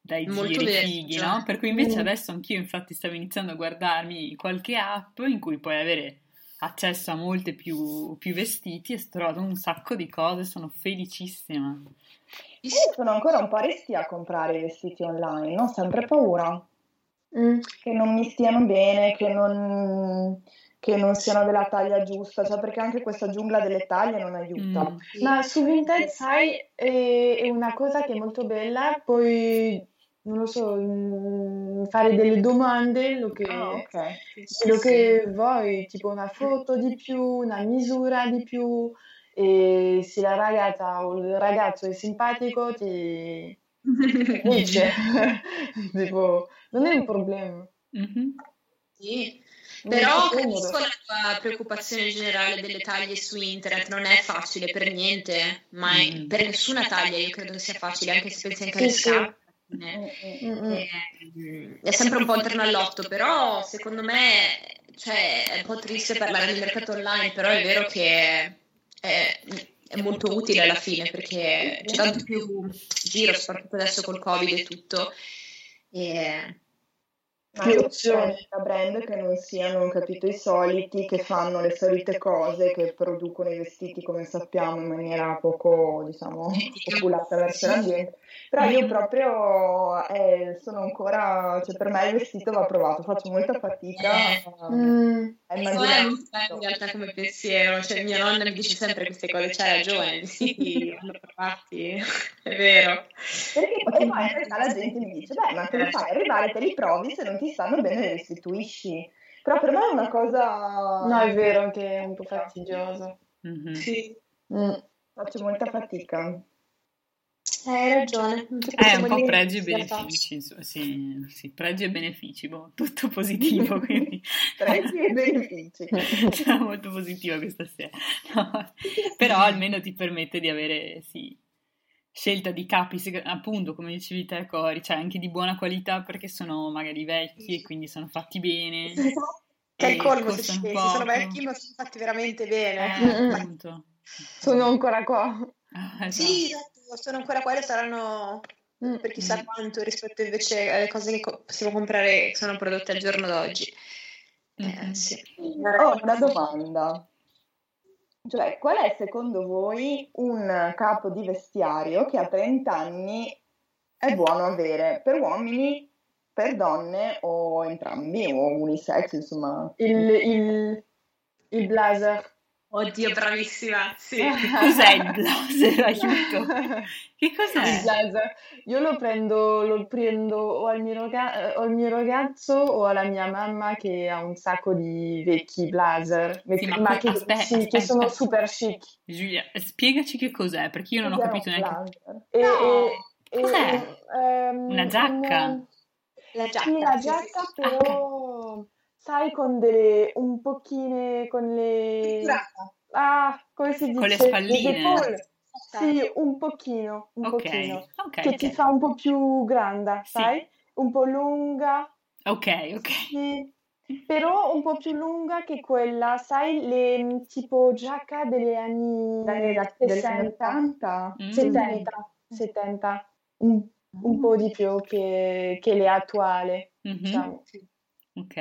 dai Molto giri vero, fighi, cioè. no? Per cui invece Mm. adesso anch'io infatti stavo iniziando a guardarmi qualche app in cui puoi avere accesso a molte più, più vestiti e ho trovato un sacco di cose, sono felicissima. Io sono ancora un po' restia a comprare i vestiti online, ho sempre paura Mm. che non mi stiano bene, che non, che non siano della taglia giusta, cioè perché anche questa giungla delle taglie non aiuta. Mm. Ma su Vinted, sai, è, è una cosa che è molto bella, puoi, non lo so, mm, fare delle domande, lo che, Ah, ok. sì, lo sì. che vuoi, tipo una foto di più, una misura di più, e se la ragazza o il ragazzo è simpatico ti dice, tipo, non è un problema. Mhm. Sì. Però capisco la tua preoccupazione generale delle taglie su internet, non è facile per niente, ma è- Mm. per nessuna taglia io credo sia facile, anche se pensi anche Sì, alle sì. scarpe. Mm, mm. Mm, mm. Eh, È sempre un po' un terno all'otto, però secondo me cioè, è un po' triste parlare del mercato online, però è vero che è, è molto utile alla fine perché c'è tanto più giro, soprattutto adesso col Covid e tutto. E... Più io opzioni. da brand che non siano, capito, i soliti, che fanno le solite cose, che producono i vestiti, come sappiamo, in maniera poco, diciamo, oculata verso l'ambiente. Però io proprio eh, sono ancora, cioè per me il vestito va provato, faccio molta fatica a, È molto bello in realtà come pensiero, cioè mia nonna mi dice sempre queste cose, c'hai ragione, sì, provati, è vero. Perché poi in realtà la gente mi dice, beh, ma te li fai arrivare, te li provi, se non ti stanno bene li restituisci. Però per me è una cosa... No, è vero che è un po' fastidioso. Mhm. Sì, Mm. Faccio molta fatica. Hai ragione. ti È un po' pregi e benefici, sì, sì, pregi e benefici, boh, tutto positivo, quindi Pregi e benefici. sarà molto positiva questa sera. No, Però almeno ti permette di avere, sì, scelta di capi, appunto, come dicevi te, Cori, cioè anche di buona qualità perché sono magari vecchi e quindi sono fatti bene. Che il colmo se ci pensi, sono vecchi ma sono fatti veramente bene. Eh. Sono ancora qua. Ah, Sì, esatto. Sono ancora qua e saranno Mm. per chissà quanto rispetto invece alle cose che co- possiamo comprare che sono prodotte al giorno d'oggi. Eh, sì. Ho una domanda. Cioè, qual è secondo voi un capo di vestiario che a 30 anni è buono avere per uomini per donne o entrambi o unisex, insomma. Il, il, il blazer. Oddio, bravissima. Sì. Che cos'è il blazer? Aiuto. Che Il cos'è? blazer. Io lo prendo, lo prendo o al, mio raga- o al mio ragazzo o alla mia mamma che ha un sacco di vecchi blazer, Sì, ma ma, que- che, aspetta, sì, che aspetta. sono super chic. Giulia, spiegaci che cos'è, perché io non ho Cos'è capito un neanche. E, No. e- Cos'è? e, ehm, Una giacca? un- La giacca. La giacca sì. però, sai, con delle, un pochine, con le... Ah, come si dice? Con le spalline? Sì, un pochino, un Ok, pochino. ok, Che ti ok. fa un po' più grande, Sì. sai? Un po' lunga, Ok, ok. sì. Però un po' più lunga che quella, sai, le tipo giacca degli anni Dai, da- degli anni 60, 80? Mm. 70, 70, un, un po' di più che, che le attuali, Mhm, diciamo. Ok.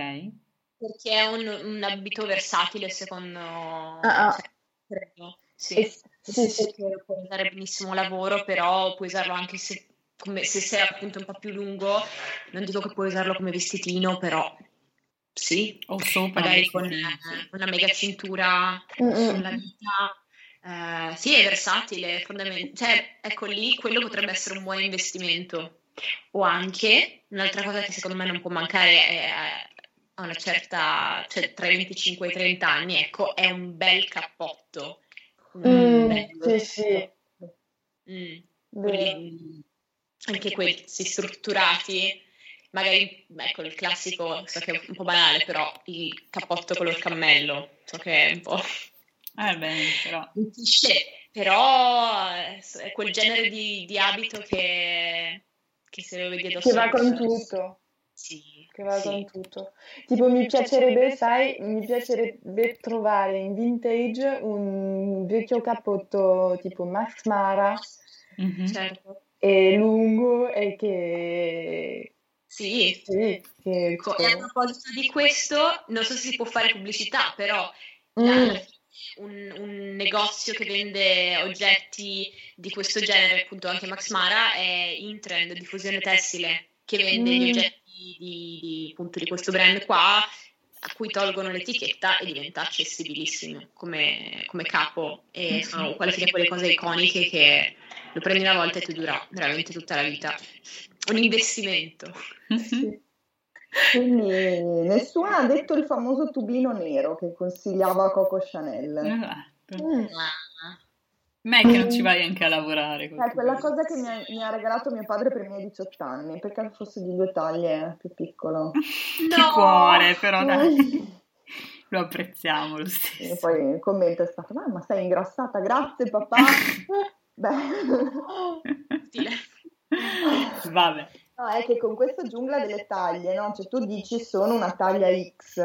Perché è un, un abito versatile, secondo ah. cioè, credo. Sì. E- sì, Nel sì. lo puoi usare benissimo lavoro, però puoi usarlo anche se, come- se sei appunto un po' più lungo. Non dico che puoi usarlo come vestitino, però sì, O sopra magari con eh, sì. una mega cintura Mm, mm. sulla vita. Eh, sì, è versatile, fondament- cioè, ecco lì, quello potrebbe essere un buon investimento. O anche, un'altra cosa che secondo me non può mancare è, a una certa, cioè tra i 25 e i 30 anni, ecco, è un bel cappotto. Mm, bello. sì, sì, Mm, quelli- anche questi strutturati, magari, ecco, il classico, so che è un po' banale, però il cappotto color cammello, so che è un po' Eh beh, però. un cliché, però eh, è quel genere di, di abito che, che se lo vedi addosso Che va con tutto, Sì, che va sì. con tutto. Tipo mi piacerebbe, sai, mi piacerebbe trovare in vintage un vecchio cappotto tipo Max Mara Mhm. Certo. e lungo e che... Sì, Sì, che... Ecco, e a proposito di questo, non so se si può fare pubblicità, però Mm, un, un negozio che vende oggetti di questo genere, appunto anche Max Mara, è Intrend, diffusione tessile, che vende gli Mm. oggetti di, di, appunto, di questo brand qua, a cui tolgono l'etichetta e diventa accessibilissimo come, come capo. E sono quelle fine quelle cose iconiche che lo prendi una volta e ti dura veramente tutta la vita. Un investimento. Mhm. sì. Quindi nessuno ha detto il famoso tubino nero che consigliava Coco Chanel. Esatto. Mm. Ma è che non ci vai anche a lavorare. È quella cosa che mi ha, mi ha regalato mio padre per i miei 18 anni, perché fosse di due taglie più piccolo. Che No! cuore, però dai. Lo apprezziamo lo E stesso. poi il commento è stato: "Ah, Ma sei ingrassata, grazie papà. Beh, Stile. Vabbè. no, è che con questa giungla delle taglie, no? Cioè tu dici sono una taglia X,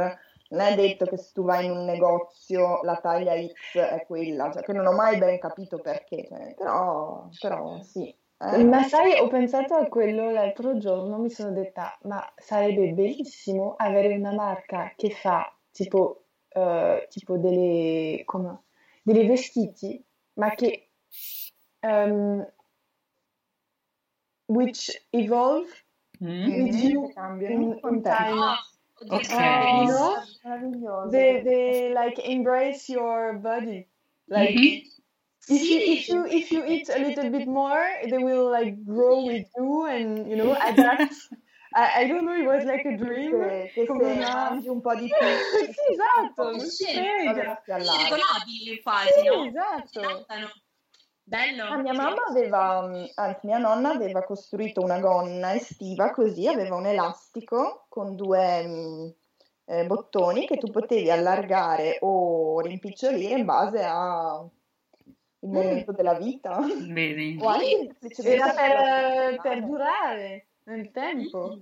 non è detto che se tu vai in un negozio la taglia X è quella, cioè che non ho mai ben capito perché, cioè, però, però sì. eh. Ma sai, ho pensato a quello l'altro giorno, mi sono detta, ma sarebbe bellissimo avere una marca che fa tipo, eh, tipo delle, come, delle vestiti, ma che ehm, which evolve Mm? Mhm, with you che cambiano in, in time. Oddio, Ok. sarebbe bellissimo. Meraviglioso. They, they like embrace your body. Like Mhm. if you if you if you eat a little bit more, they will like grow with you and you know adapt. I, I don't know, it was like a dream. Che, che come una- un po' di più sì, esatto, non Sì, si vabbè, si allarga. Diagonali quasi, Sì, no? esatto. Bello. Ah, mia Sì. mamma aveva, mm, anzi mia nonna aveva costruito una gonna estiva così, aveva un elastico con due mm, eh, bottoni che tu potevi allargare o rimpicciolire in base al momento della vita. Vedi? O anche semplicemente Era per, per per durare nel tempo.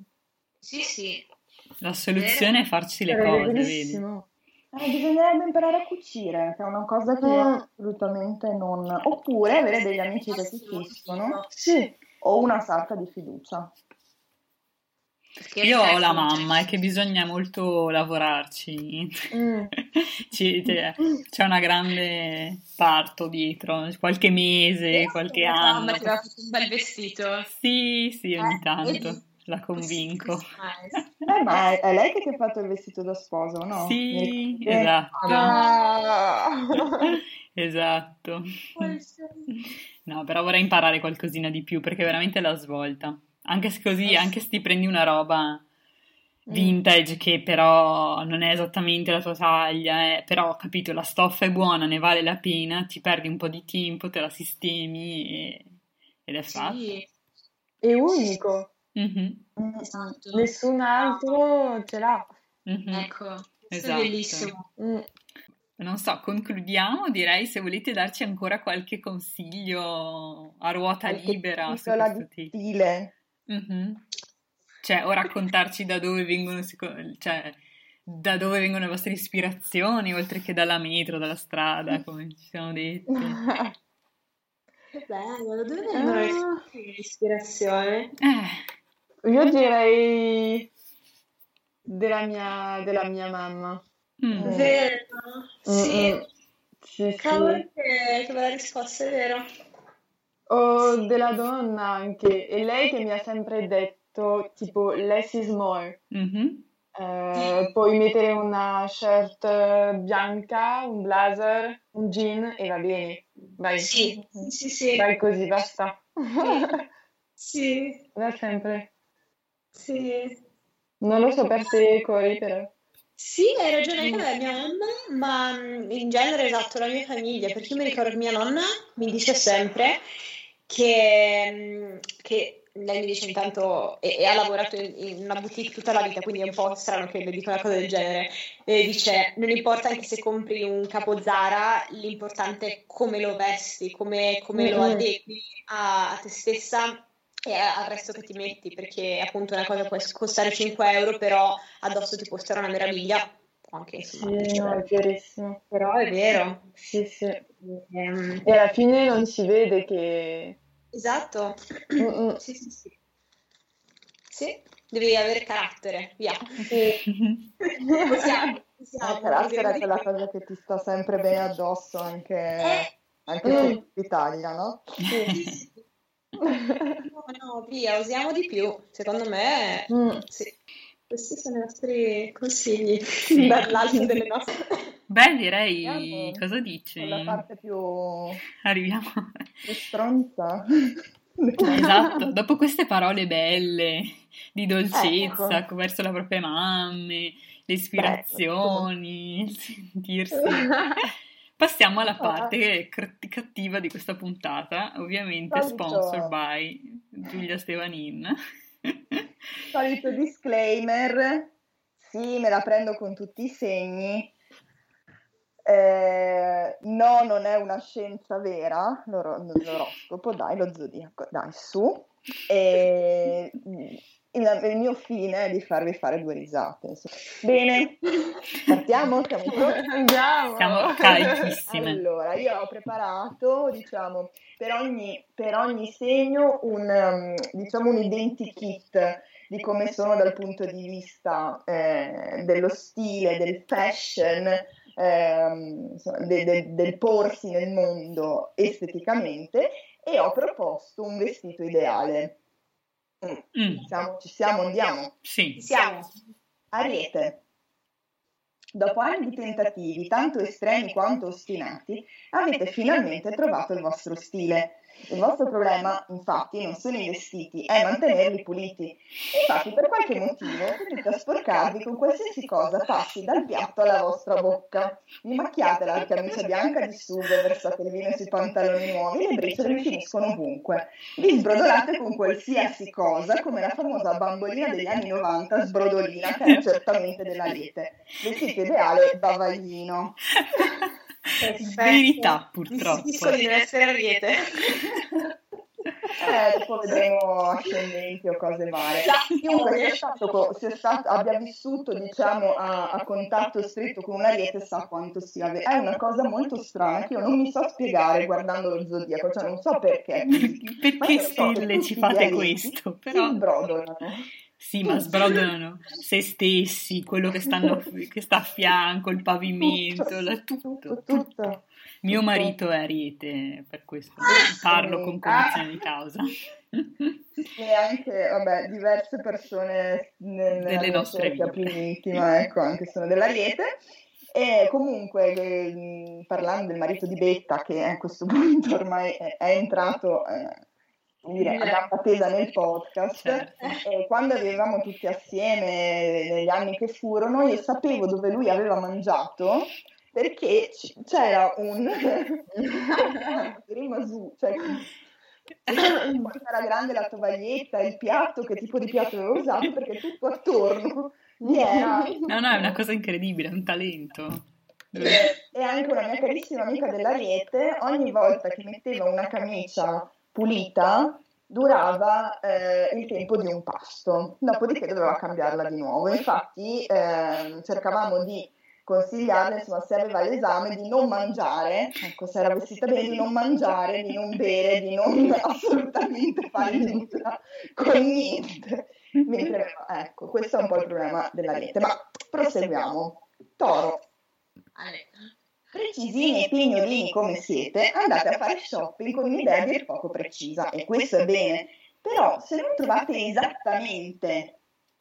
Sì, sì. La soluzione è farci le cose, vedi? Eh, bisognerebbe imparare a cucire, che è una cosa che Mm. assolutamente non... Oppure avere degli amici che ti tessono Sì. o una sarta di fiducia. Io ho la mamma, è che bisogna molto lavorarci. Mm. C'è, c'è una grande parto dietro, qualche mese, qualche La anno. mamma ti aveva fatto un bel vestito. Sì, sì, ogni Eh, tanto. La convinco. Eh, ma è, è lei che ti ha fatto il vestito da sposo, no? Sì, Mi esatto. Ah. Esatto. No, però vorrei imparare qualcosina di più perché veramente è la svolta. Anche se così, anche se ti prendi una roba vintage che però non è esattamente la tua taglia, eh, però capito, la stoffa è buona, ne vale la pena, ci perdi un po' di tempo, te la sistemi e- ed è fatto. Sì, È unico, Mhm, esatto. nessun altro ce l'ha. mhm. Ecco, Esatto. è bellissimo. Mm. Non so, concludiamo, direi se volete darci ancora qualche consiglio a ruota Qualche libera su questo di stile. Mhm. Cioè, o raccontarci da dove vengono, cioè, da dove vengono le vostre ispirazioni, oltre che dalla metro, dalla strada, come ci siamo detti. Che bello, da dove vengono le Ah, ispirazioni? Eh, Io direi della mia, della mia mamma. mm. Mm. Vero? Sì, Mm-mm. Sì, cavolo, sì. che, che bella risposta, è vero. O della donna anche. È lei che mi ha sempre detto, tipo, less is more. Mhm. Eh, puoi mettere una shirt eh, bianca, un blazer, un jean e va bene. Vai, Sì, sì, sì, vai così, basta. sì, Da sempre. Sì. Non lo so per te, Cori, però. Sì, hai ragione anche la mia nonna, ma mm, in genere esatto, la mia famiglia, perché io mi ricordo che mia nonna mi dice sempre che, mm, che lei mi dice intanto, e, e ha lavorato in, in una boutique tutta la vita, quindi è un po' strano che le dica una cosa del genere, e dice non importa anche se compri un capo Zara, l'importante è come lo vesti, come, come lo adegui a, a te stessa e al resto che ti metti, perché appunto una cosa può costare 5 euro, però addosso ti può stare una meraviglia, anche Sì, insomma 10 no, è verissimo. Però è vero. Sì, sì. Ehm, E alla fine non si vede che... esatto. Mm-mm. Sì, sì, sì. Sì, devi avere carattere, via. Sì. Il possiamo. carattere è quella cosa che ti sta sempre bene addosso anche, Eh, anche Mm. se l'Italia, no? sì. No, no, via, usiamo di più. Secondo me, Mm. sì. Questi sono i nostri consigli Sì. dall'alto delle nostre. Beh, direi, Andiamo cosa dici? La parte più, Arriviamo. più stronza. Esatto, dopo queste parole belle di dolcezza Ecco. verso le proprie mamme, le ispirazioni, il sentirsi. Passiamo alla parte cr- cattiva di questa puntata, ovviamente Solito. sponsored by Giulia Stevanin. Solito disclaimer, sì, me la prendo con tutti i segni. Eh, no, non è una scienza vera, l'oro- l'oroscopo, dai, lo zodiaco, dai, su. E, mm, il, il mio fine è di farvi fare due risate. Bene, partiamo? Siamo pronti? Andiamo. Siamo carichissime. Allora, io ho preparato, diciamo, per ogni, per ogni segno un, um, diciamo, un identikit di come sono dal punto di vista eh, dello stile, del fashion, ehm, insomma, de- de- del porsi nel mondo esteticamente e ho proposto un vestito ideale. Mm, Mm, Siamo- ci siamo, andiamo. sì, Siamo. Ariete. Dopo anni di tentativi, tanto estremi quanto ostinati, avete finalmente trovato il vostro stile. Il vostro problema, infatti, non sono i vestiti, è mantenerli puliti. Infatti, per qualche motivo, potete sporcarvi con qualsiasi cosa passi dal piatto alla vostra bocca. Vi macchiate la camicia bianca di sugo, versate il vino sui pantaloni nuovi le briciole finiscono ovunque. Vi sbrodolate con qualsiasi cosa, come la famosa bambolina degli anni 90 sbrodolina, che è certamente dell'Ariete. Vestito ideale bavaglino. Perfetto. verità Mi purtroppo. stupisco di essere ariete. Eh, dopo vedremo ascendenti o cose varie. Chiunque sia stato, co- sia stato- abbia vissuto diciamo, a, a contatto stretto con un ariete sa quanto sia vero. È una cosa molto strana che io non mi so spiegare guardando lo zodiaco, cioè non so perché. Perché so stelle tutti ci fate questo? Si Però... Sì, ma sbrodolano se stessi, quello che, stanno, che sta a fianco, il pavimento, la- tutto, tutto, tutto. tutto. Mio tutto. marito è ariete, per questo parlo con Ah. cognizione di causa. e anche, vabbè, diverse persone nel, Delle nostre vite. più intima, ecco, anche sono dell'Ariete. E comunque, parlando del marito di Betta, che a questo punto ormai è, entrato eh, dire, a gamba tesa nel podcast, Certo. e quando vivevamo tutti assieme negli anni che furono, io sapevo dove lui aveva mangiato perché c'era un rimasù, cioè era grande la tovaglietta, il piatto, che tipo di piatto aveva usato, perché tutto attorno gli era No, no, è una cosa incredibile, è un talento. e anche una mia carissima amica dell'Ariete, ogni volta che metteva una camicia pulita, durava eh, il tempo di un pasto, dopodiché doveva cambiarla di nuovo. Infatti ehm, cercavamo di consigliarle, insomma, se aveva l'esame, di non mangiare, ecco, se era vestita bene, di non mangiare, di non bere, di non assolutamente fare nulla con niente. Mentre, ecco, questo è un po' il problema dell'Ariete. Ma proseguiamo. Toro, precisini e pignolini come siete, andate a fare shopping con un'idea dir poco precisa e questo è bene, però se non trovate esattamente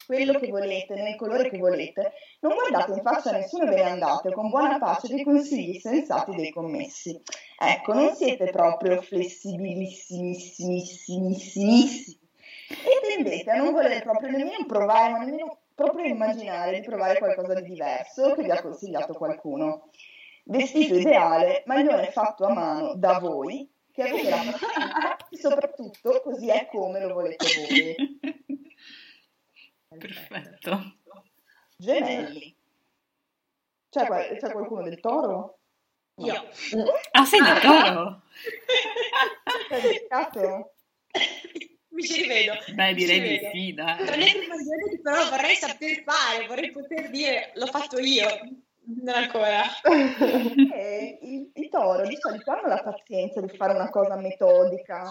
quello che volete, nel colore che volete, non guardate in faccia a nessuno e ve ne andate con buona pace dei consigli sensati dei commessi. Ecco, non siete proprio flessibilissimissimissimi e tendete a non voler proprio nemmeno provare, ma nemmeno proprio immaginare di provare qualcosa di diverso che vi ha consigliato qualcuno. Vestito ideale, maglione fatto a mano da voi, che avete la pazienza e soprattutto così è come lo volete voi. Perfetto. Gemelli. C'è, qual- c'è qualcuno del toro? Io. Ah, sei del toro? Del gatto? Mi ci rivedo. Beh, direi di sì, dai. Non è prima di però vorrei saper fare, vorrei poter dire l'ho fatto io. Non ancora. E il, i toro di solito hanno la pazienza di fare una cosa metodica,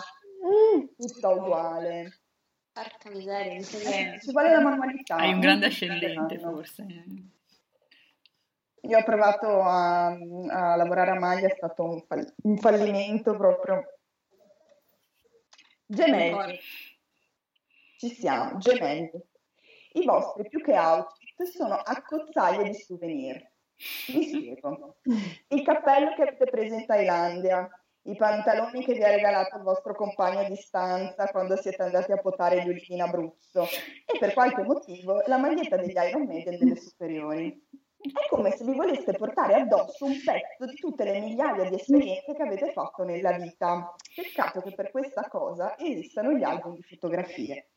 tutta uguale. Porca miseria, mi Eh. Ci vuole la manualità. Hai un grande ascendente, forse. Io ho provato a, a lavorare a maglia, è stato un, fall- un fallimento proprio. Gemelli, ci siamo, gemelli. I vostri più che outfit sono accozzaglie di souvenir. Vi spiego. Il cappello che avete preso in Thailandia, i pantaloni che vi ha regalato il vostro compagno a distanza quando siete andati a potare gli in Abruzzo e per qualche motivo la maglietta degli Iron Maiden delle superiori. È come se vi voleste portare addosso un pezzo di tutte le migliaia di esperienze che avete fatto nella vita. Peccato che per questa cosa esistano gli album di fotografie.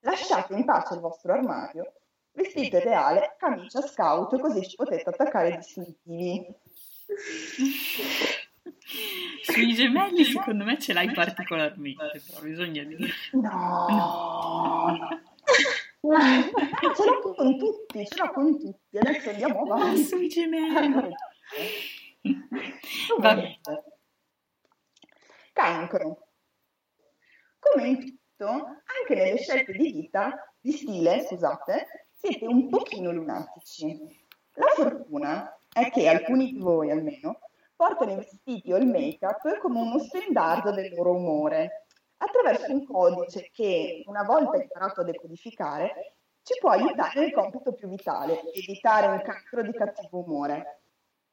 Lasciate in pace il vostro armadio, vestito ideale, camicia scout, così ci potete attaccare i distintivi. Sui gemelli, secondo me, ce l'hai particolarmente, però bisogna dire. No, No. ce l'ho con tutti, ce l'ho con tutti. Adesso andiamo avanti. sui gemelli. Vabbè. Cancro. Come in tutto, anche nelle scelte di vita, di stile, scusate, siete un pochino lunatici. La fortuna è che alcuni di voi almeno portano i vestiti o il make-up come uno stendardo del loro umore, attraverso un codice che, una volta imparato a decodificare, ci può aiutare nel compito più vitale, evitare un cancro di cattivo umore.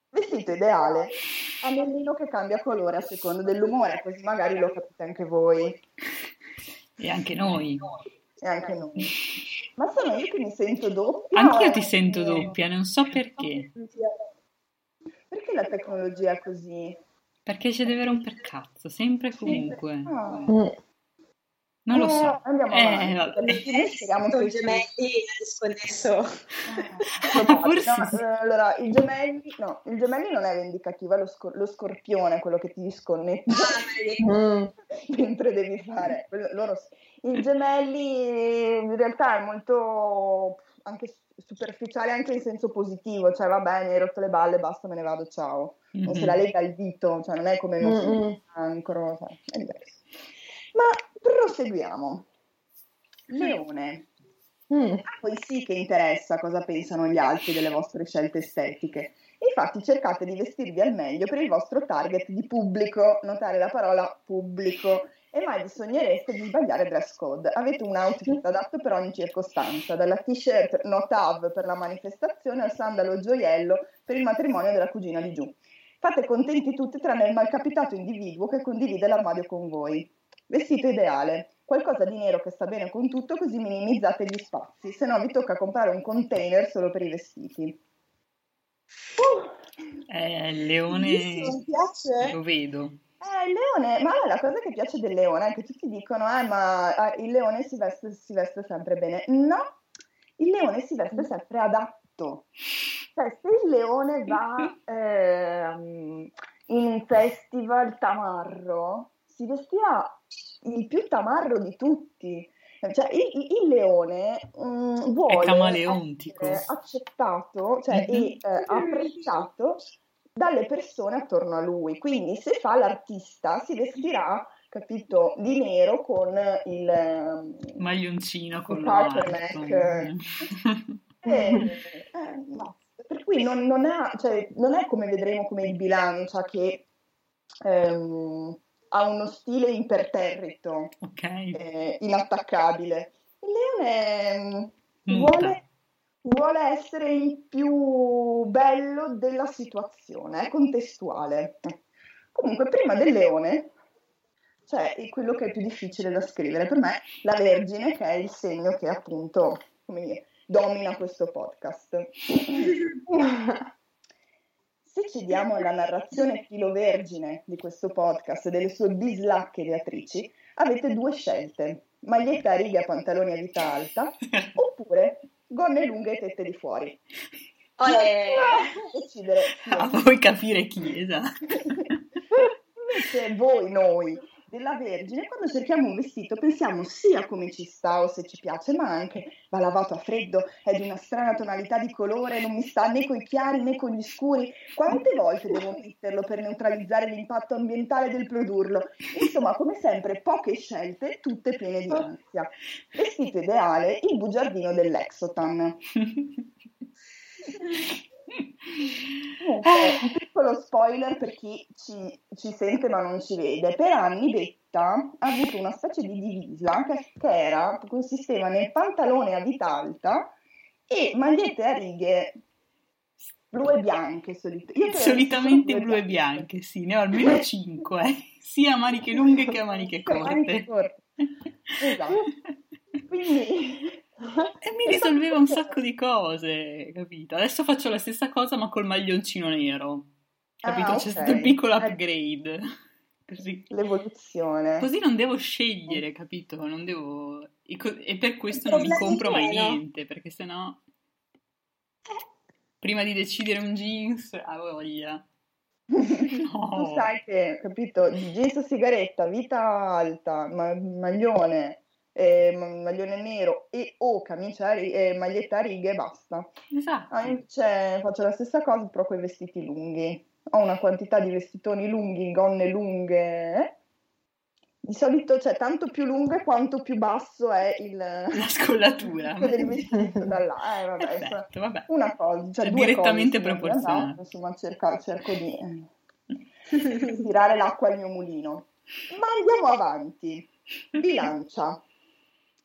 Vestito ideale, anellino che cambia colore a seconda dell'umore, così magari lo capite anche voi E anche noi. e anche noi. Ma sono io che mi sento doppia? Anch'io o- ti sento doppia, non so perché. Perché la tecnologia è così? Perché ci deve romper cazzo, sempre e comunque. Ah. Non lo Eh, so. andiamo Eh, avanti, vabbè. perché noi speriamo Sono che- gemelli disconnesso. Probabile. Forse No, sì. eh, allora, il gemelli, no, il gemelli non è vendicativo, è lo, scor- lo scorpione è quello che ti disconnette Mm. mentre devi fare. loro il gemelli in realtà è molto anche su- superficiale anche in senso positivo, cioè va bene, hai rotto le balle, basta, me ne vado, ciao. Non se la lega al dito, cioè non è come non Mm, mm. si cancro, cioè, è diverso. Ma proseguiamo. Leone. Mm. A voi sì che interessa cosa pensano gli altri delle vostre scelte estetiche. Infatti cercate di vestirvi al meglio per il vostro target di pubblico, notare la parola pubblico, e mai vi sognereste di sbagliare dress code. Avete un outfit adatto per ogni circostanza, dalla t-shirt not have per la manifestazione al sandalo gioiello per il matrimonio della cugina di giù. Fate contenti tutti tranne il malcapitato individuo che condivide l'armadio con voi. Vestito ideale, qualcosa di nero che sta bene con tutto così minimizzate gli spazi, se no vi tocca comprare un container solo per i vestiti. Uh, eh, leone mi piace. lo vedo. Eh, il leone, ma la cosa che piace del leone è che tutti dicono, eh, ma eh, il leone si veste, si veste sempre bene. No, il leone si veste sempre adatto. Cioè, se il leone va ehm, in un festival tamarro, si vestirà il più tamarro di tutti. Cioè, il, il leone mh, vuole essere accettato cioè, e eh, apprezzato dalle persone attorno a lui. Quindi, se fa l'artista, si vestirà, capito, di nero con il ehm, maglioncino con il turtleneck. eh, eh, no. Per cui non, non, ha, cioè, non, è come vedremo come il bilancia che ehm, ha uno stile imperterrito, okay. eh, inattaccabile. Il leone mm, vuole, vuole, essere il più bello della situazione, è contestuale. Comunque, prima del leone c'è cioè, quello che è più difficile da scrivere per me, la Vergine, che è il segno che appunto, dire, domina questo podcast. Se ci diamo alla narrazione filovergine di questo podcast e delle sue bislacche ideatrici, avete due scelte: maglietta a righe a pantaloni a vita alta oppure gonne lunghe e tette di fuori. Olè. Decidere. A voi capire chi, esatto. Invece voi, noi, della Vergine, quando cerchiamo un vestito pensiamo sia come ci sta o se ci piace, ma anche va lavato a freddo, è di una strana tonalità di colore, non mi sta né con i chiari né con gli scuri. Quante volte devo metterlo per neutralizzare l'impatto ambientale del produrlo? Insomma, come sempre, poche scelte, tutte piene di ansia. Vestito ideale, il bugiardino dell'Exotan. Un piccolo spoiler per chi ci, ci, sente ma non ci vede. Per anni Betta ha avuto una specie di divisa che, che era, consisteva nel pantalone a vita alta e magliette a righe blu e bianche. Solit- Solitamente blu, blu e bianche, sì, ne ho almeno 5, eh. sia a maniche lunghe che a maniche corte. Maniche corte. Esatto. Quindi e mi risolveva un sacco di cose, capito? Adesso faccio la stessa cosa ma col maglioncino nero. Capito? Ah, okay. C'è stato un piccolo eh. upgrade. Così. L'evoluzione. Così non devo scegliere, capito? Non devo... E per questo non mi compro mai niente, perché sennò... Prima di decidere un jeans, a voglia. No. tu sai che, capito, jeans sigaretta, vita alta, ma- maglione, eh, maglione nero e o camicia e eh, maglietta a righe e basta. Esatto. Ah, invece faccio la stessa cosa però con i vestiti lunghi. Ho una quantità di vestitoni lunghi, gonne lunghe. Eh? Di solito c'è tanto più lungo quanto più basso è il, la scollatura del vestito da là. Eh, vabbè, Perfetto, vabbè. Una cosa, cioè, cioè direttamente proporzionale. No, insomma, cerco, cerco di tirare l'acqua al mio mulino. Ma andiamo avanti. Bilancia.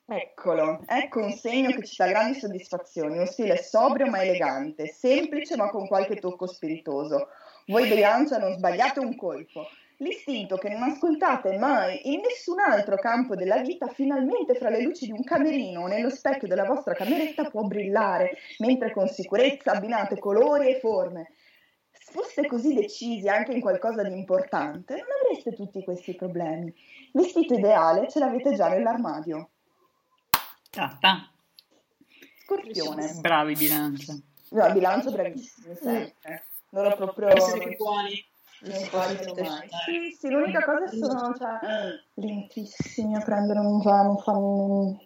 Eccolo, ecco un segno che ci dà grandi soddisfazioni, uno stile sobrio ma elegante, semplice ma con qualche tocco spiritoso. Voi Briancia non sbagliate un colpo. L'istinto che non ascoltate mai in nessun altro campo della vita, finalmente fra le luci di un camerino o nello specchio della vostra cameretta può brillare, mentre con sicurezza abbinate colori e forme. Se foste così decisi anche in qualcosa di importante, non avreste tutti questi problemi. Vestito ideale ce l'avete già nell'armadio. Tatta. Scorpione. Bravi bilancia. No, bilancia bravissimi, sempre. Loro proprio... Essere buoni. Sì, sì, l'unica cosa sono cioè, lentissimi a prendere un non fanno,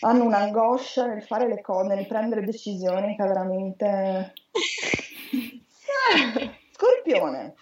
hanno un'angoscia nel fare le cose, nel prendere decisioni che veramente... Scorpione.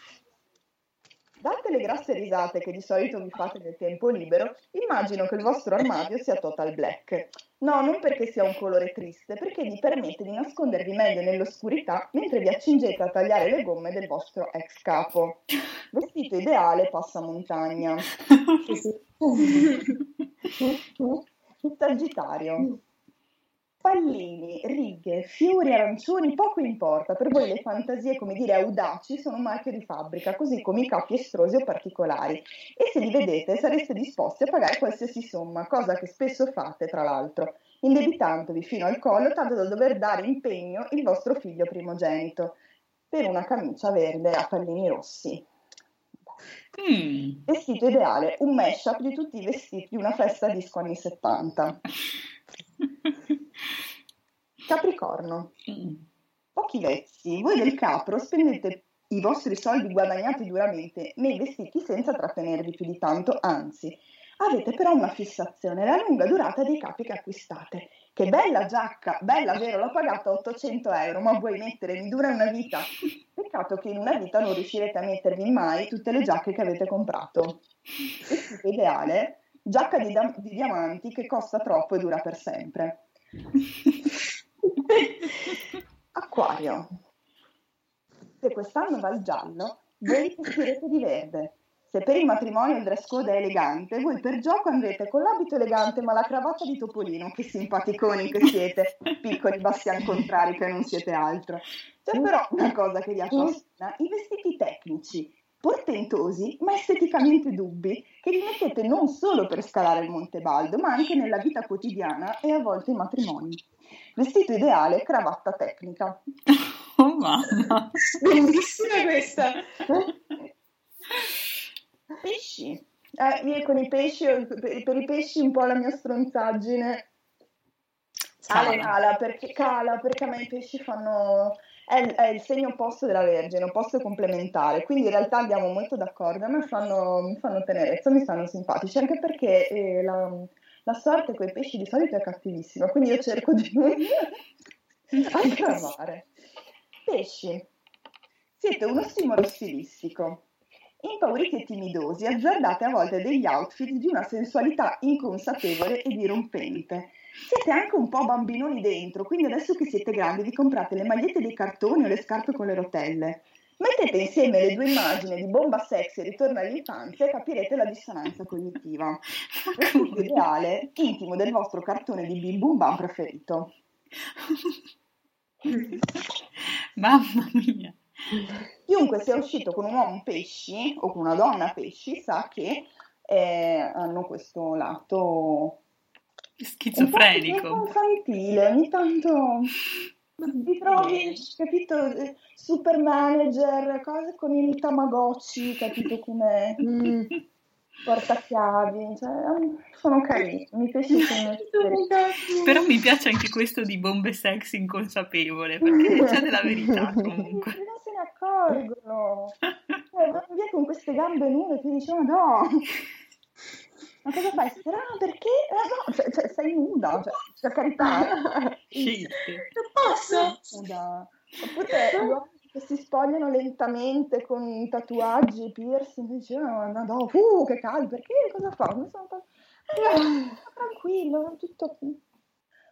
Date le grasse risate che di solito vi fate nel tempo libero, immagino che il vostro armadio sia total black. No, non perché sia un colore triste, perché vi permette di nascondervi meglio nell'oscurità mentre vi accingete a tagliare le gomme del vostro ex capo. Vestito ideale passamontagna. Sagittario. Pallini, righe, fiori arancioni, poco importa, per voi le fantasie, come dire, audaci sono un marchio di fabbrica, così come i capi estrosi o particolari. E se li vedete sareste disposti a pagare qualsiasi somma, cosa che spesso fate, tra l'altro, indebitandovi fino al collo tanto da dover dare impegno il vostro figlio primogenito per una camicia verde a pallini rossi. Mm. Vestito ideale, un mashup di tutti i vestiti di una festa disco anni 70. Capricorno. Mm. Pochi vezzi, voi del capro spendete i vostri soldi guadagnati duramente nei vestiti senza trattenervi più di tanto, anzi, avete però una fissazione, la lunga durata dei capi che acquistate. Che bella giacca, bella vero, l'ho pagata 800 euro, ma vuoi mettere, mi dura una vita. Peccato che in una vita non riuscirete a mettervi mai tutte le giacche che avete comprato. Vestito ideale, giacca di, da- di diamanti che costa troppo e dura per sempre. Acquario. Se quest'anno va il giallo, voi vestirete di verde. Se per il matrimonio il dress code è elegante, voi per gioco andrete con l'abito elegante ma la cravatta di topolino, che simpaticoni che siete, piccoli bastian contrari che non siete altro. C'è però una cosa che vi affascina, i vestiti tecnici, portentosi ma esteticamente dubbi, che vi mettete non solo per scalare il Monte Baldo, ma anche nella vita quotidiana e a volte i matrimoni. Vestito ideale, cravatta tecnica. Oh mamma. Bellissima questa. Pesci. Eh, io con i pesci, per, per i pesci un po' la mia stronzaggine Cala. cala perché, cala perché a me i pesci fanno... È, il- è il segno opposto della Vergine, opposto complementare, quindi in realtà andiamo molto d'accordo, a me fanno, mi fanno tenerezza, mi stanno simpatici, anche perché eh, la, la sorte con i pesci di solito è cattivissima, quindi io cerco di non aggravare. Pesci, siete uno stimolo stilistico. Impauriti e timidosi, azzardate a volte degli outfit di una sensualità inconsapevole e dirompente. Siete anche un po' bambinoni dentro, quindi adesso che siete grandi vi comprate le magliette dei cartoni o le scarpe con le rotelle. Mettete insieme le due immagini di bomba sexy e ritorno all'infanzia e capirete la dissonanza cognitiva. Vestito ideale, intimo del vostro cartone di Bim Bum Bam preferito. Mamma mia. Chiunque sia uscito con un uomo pesci o con una donna pesci sa che eh, hanno questo lato un po' Schizofrenico. infantile, ogni tanto ti trovi, capito, eh, super manager, cose con il Tamagotchi, capito come Mm. portachiavi, cioè, sono carini, mi piace Però mi piace anche questo di bombe sex inconsapevole, perché c'è della verità comunque. Non se ne accorgono. Eh, vanno via con queste gambe nude, ti dici, ma no, ma cosa fai? Ah, perché? Ah, no, cioè, cioè, sei nuda, cioè, per carità. Scelte. Non posso. Nuda. Oppure gli uomini che si spogliano lentamente con tatuaggi, piercing, dici, oh, no, no, uh, che caldo, perché? Cosa fa? Mi sono fa- Ah, tranquillo, tutto qui.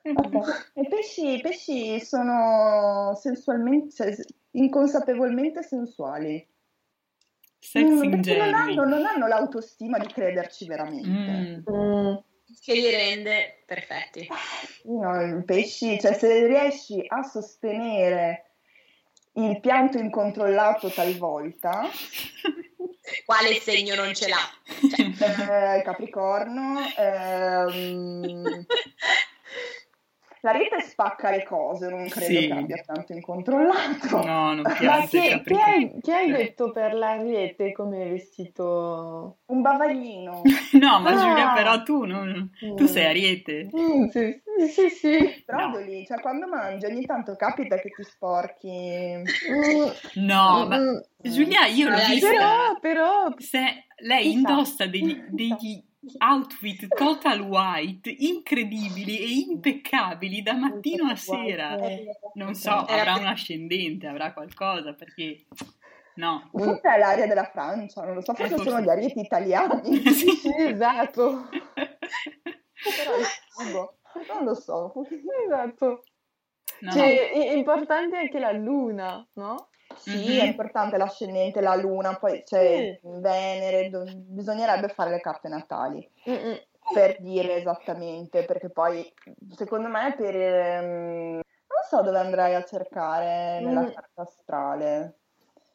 Vabbè. I pesci, i pesci sono sensualmente, cioè, inconsapevolmente sensuali. Sex Mm, perché non hanno, non hanno l'autostima di crederci veramente. Mm. Mm. Che li rende perfetti. No, i pesci, cioè se riesci a sostenere il pianto incontrollato talvolta, Quale segno non ce l'ha? eh, Capricorno, ehm, la rete spacca le cose, non credo Sì. che abbia tanto incontrollato. No, non Ma piace che, che Capricorno. hai, che hai detto per l'ariete come vestito? Un bavaglino. No, ma Ah. Giulia, però tu, non... tu sei Ariete. Mm, sì, sì, sì, sì. Brodoli, cioè quando mangi ogni tanto capita che ti sporchi. Mm, No, ma mm, Giulia, io l'ho Dai, vista. Però, però, Se lei Chissà. indossa degli, degli outfit total white incredibili e impeccabili da mattino a sera. Non so, avrà un ascendente, avrà qualcosa, perché No. Forse è l'aria della Francia, non lo so, Eh, forse forse- sono gli arieti italiani. Sì. Esatto. Però non lo so. Esatto. No, Cioè, è importante anche la luna, no? Sì, Mhm. è importante l'ascendente, la luna, poi c'è Venere, do- bisognerebbe fare le carte natali Mm-mm. per dire esattamente, perché poi secondo me per... ehm, non so dove andrai a cercare nella Mm. carta astrale.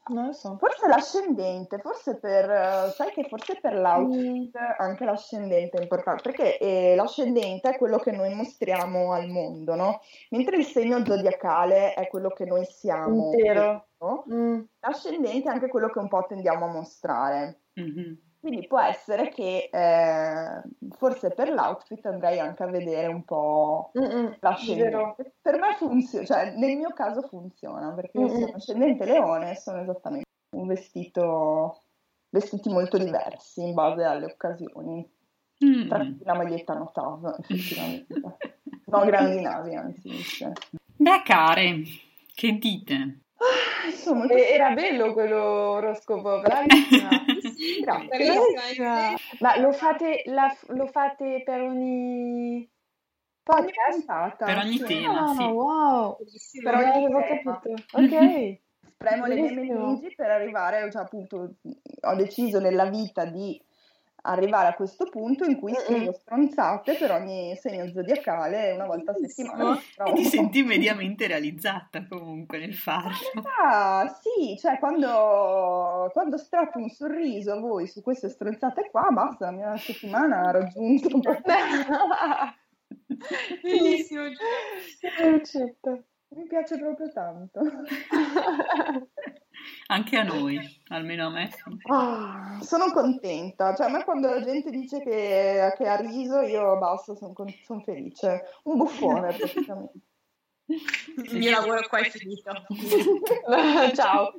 Non lo so. Forse l'ascendente, forse per... eh, sai che forse per l'outfit Mm. anche l'ascendente è importante, perché eh, l'ascendente è quello che noi mostriamo al mondo, no? Mentre il segno zodiacale è quello che noi siamo. Intero. no? Mm. L'ascendente è anche quello che un po' tendiamo a mostrare. Mhm. Quindi può essere che eh, forse per l'outfit andrei anche a vedere un po' Mm-mm. l'ascendente. Vero. Per me funziona, cioè nel mio caso funziona, perché io sono ascendente leone e sono esattamente un vestito, vestiti molto diversi in base alle occasioni. Mm. Tra cui la maglietta Notav, effettivamente. no, grandi navi, anzi. Beh, care, che dite? Ah, Insomma, Era bello quello oroscopo, bravissima. sì. Bravissima. Ma lo fate, la- lo fate per ogni Ogni podcast? puntata, Per ogni tema. Ah, sì. wow. Per Non ogni avevo capito. Ok. Spremo le mie meningi per arrivare, cioè appunto, ho deciso nella vita di arrivare a questo punto in cui scrivo stronzate per ogni segno zodiacale una volta a settimana. E ti senti mediamente realizzata comunque nel farlo. Ah, sì, cioè quando, quando strappo un sorriso a voi su queste stronzate qua, basta, la mia settimana ha raggiunto. Bellissimo. Accetto. Mi piace proprio tanto. Anche a noi, almeno a me. Ah, sono contenta, cioè a me quando la gente dice che, che ha riso, io basta, sono felice. Un buffone praticamente. Il mio lavoro qua è finito. Ciao.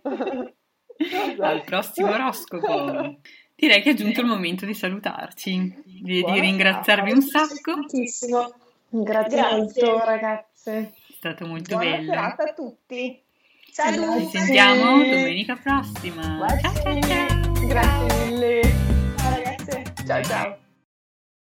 Al prossimo oroscopo. Direi che è giunto il momento di salutarci, di, di ringraziarvi un sacco. Tantissimo. Grazie, Grazie. molto, ragazze. È stato molto Buona bello. serata a tutti. Saluti. Ci sentiamo domenica prossima. Ciao ciao ciao. Grazie mille. Ciao ragazze. Ciao ciao.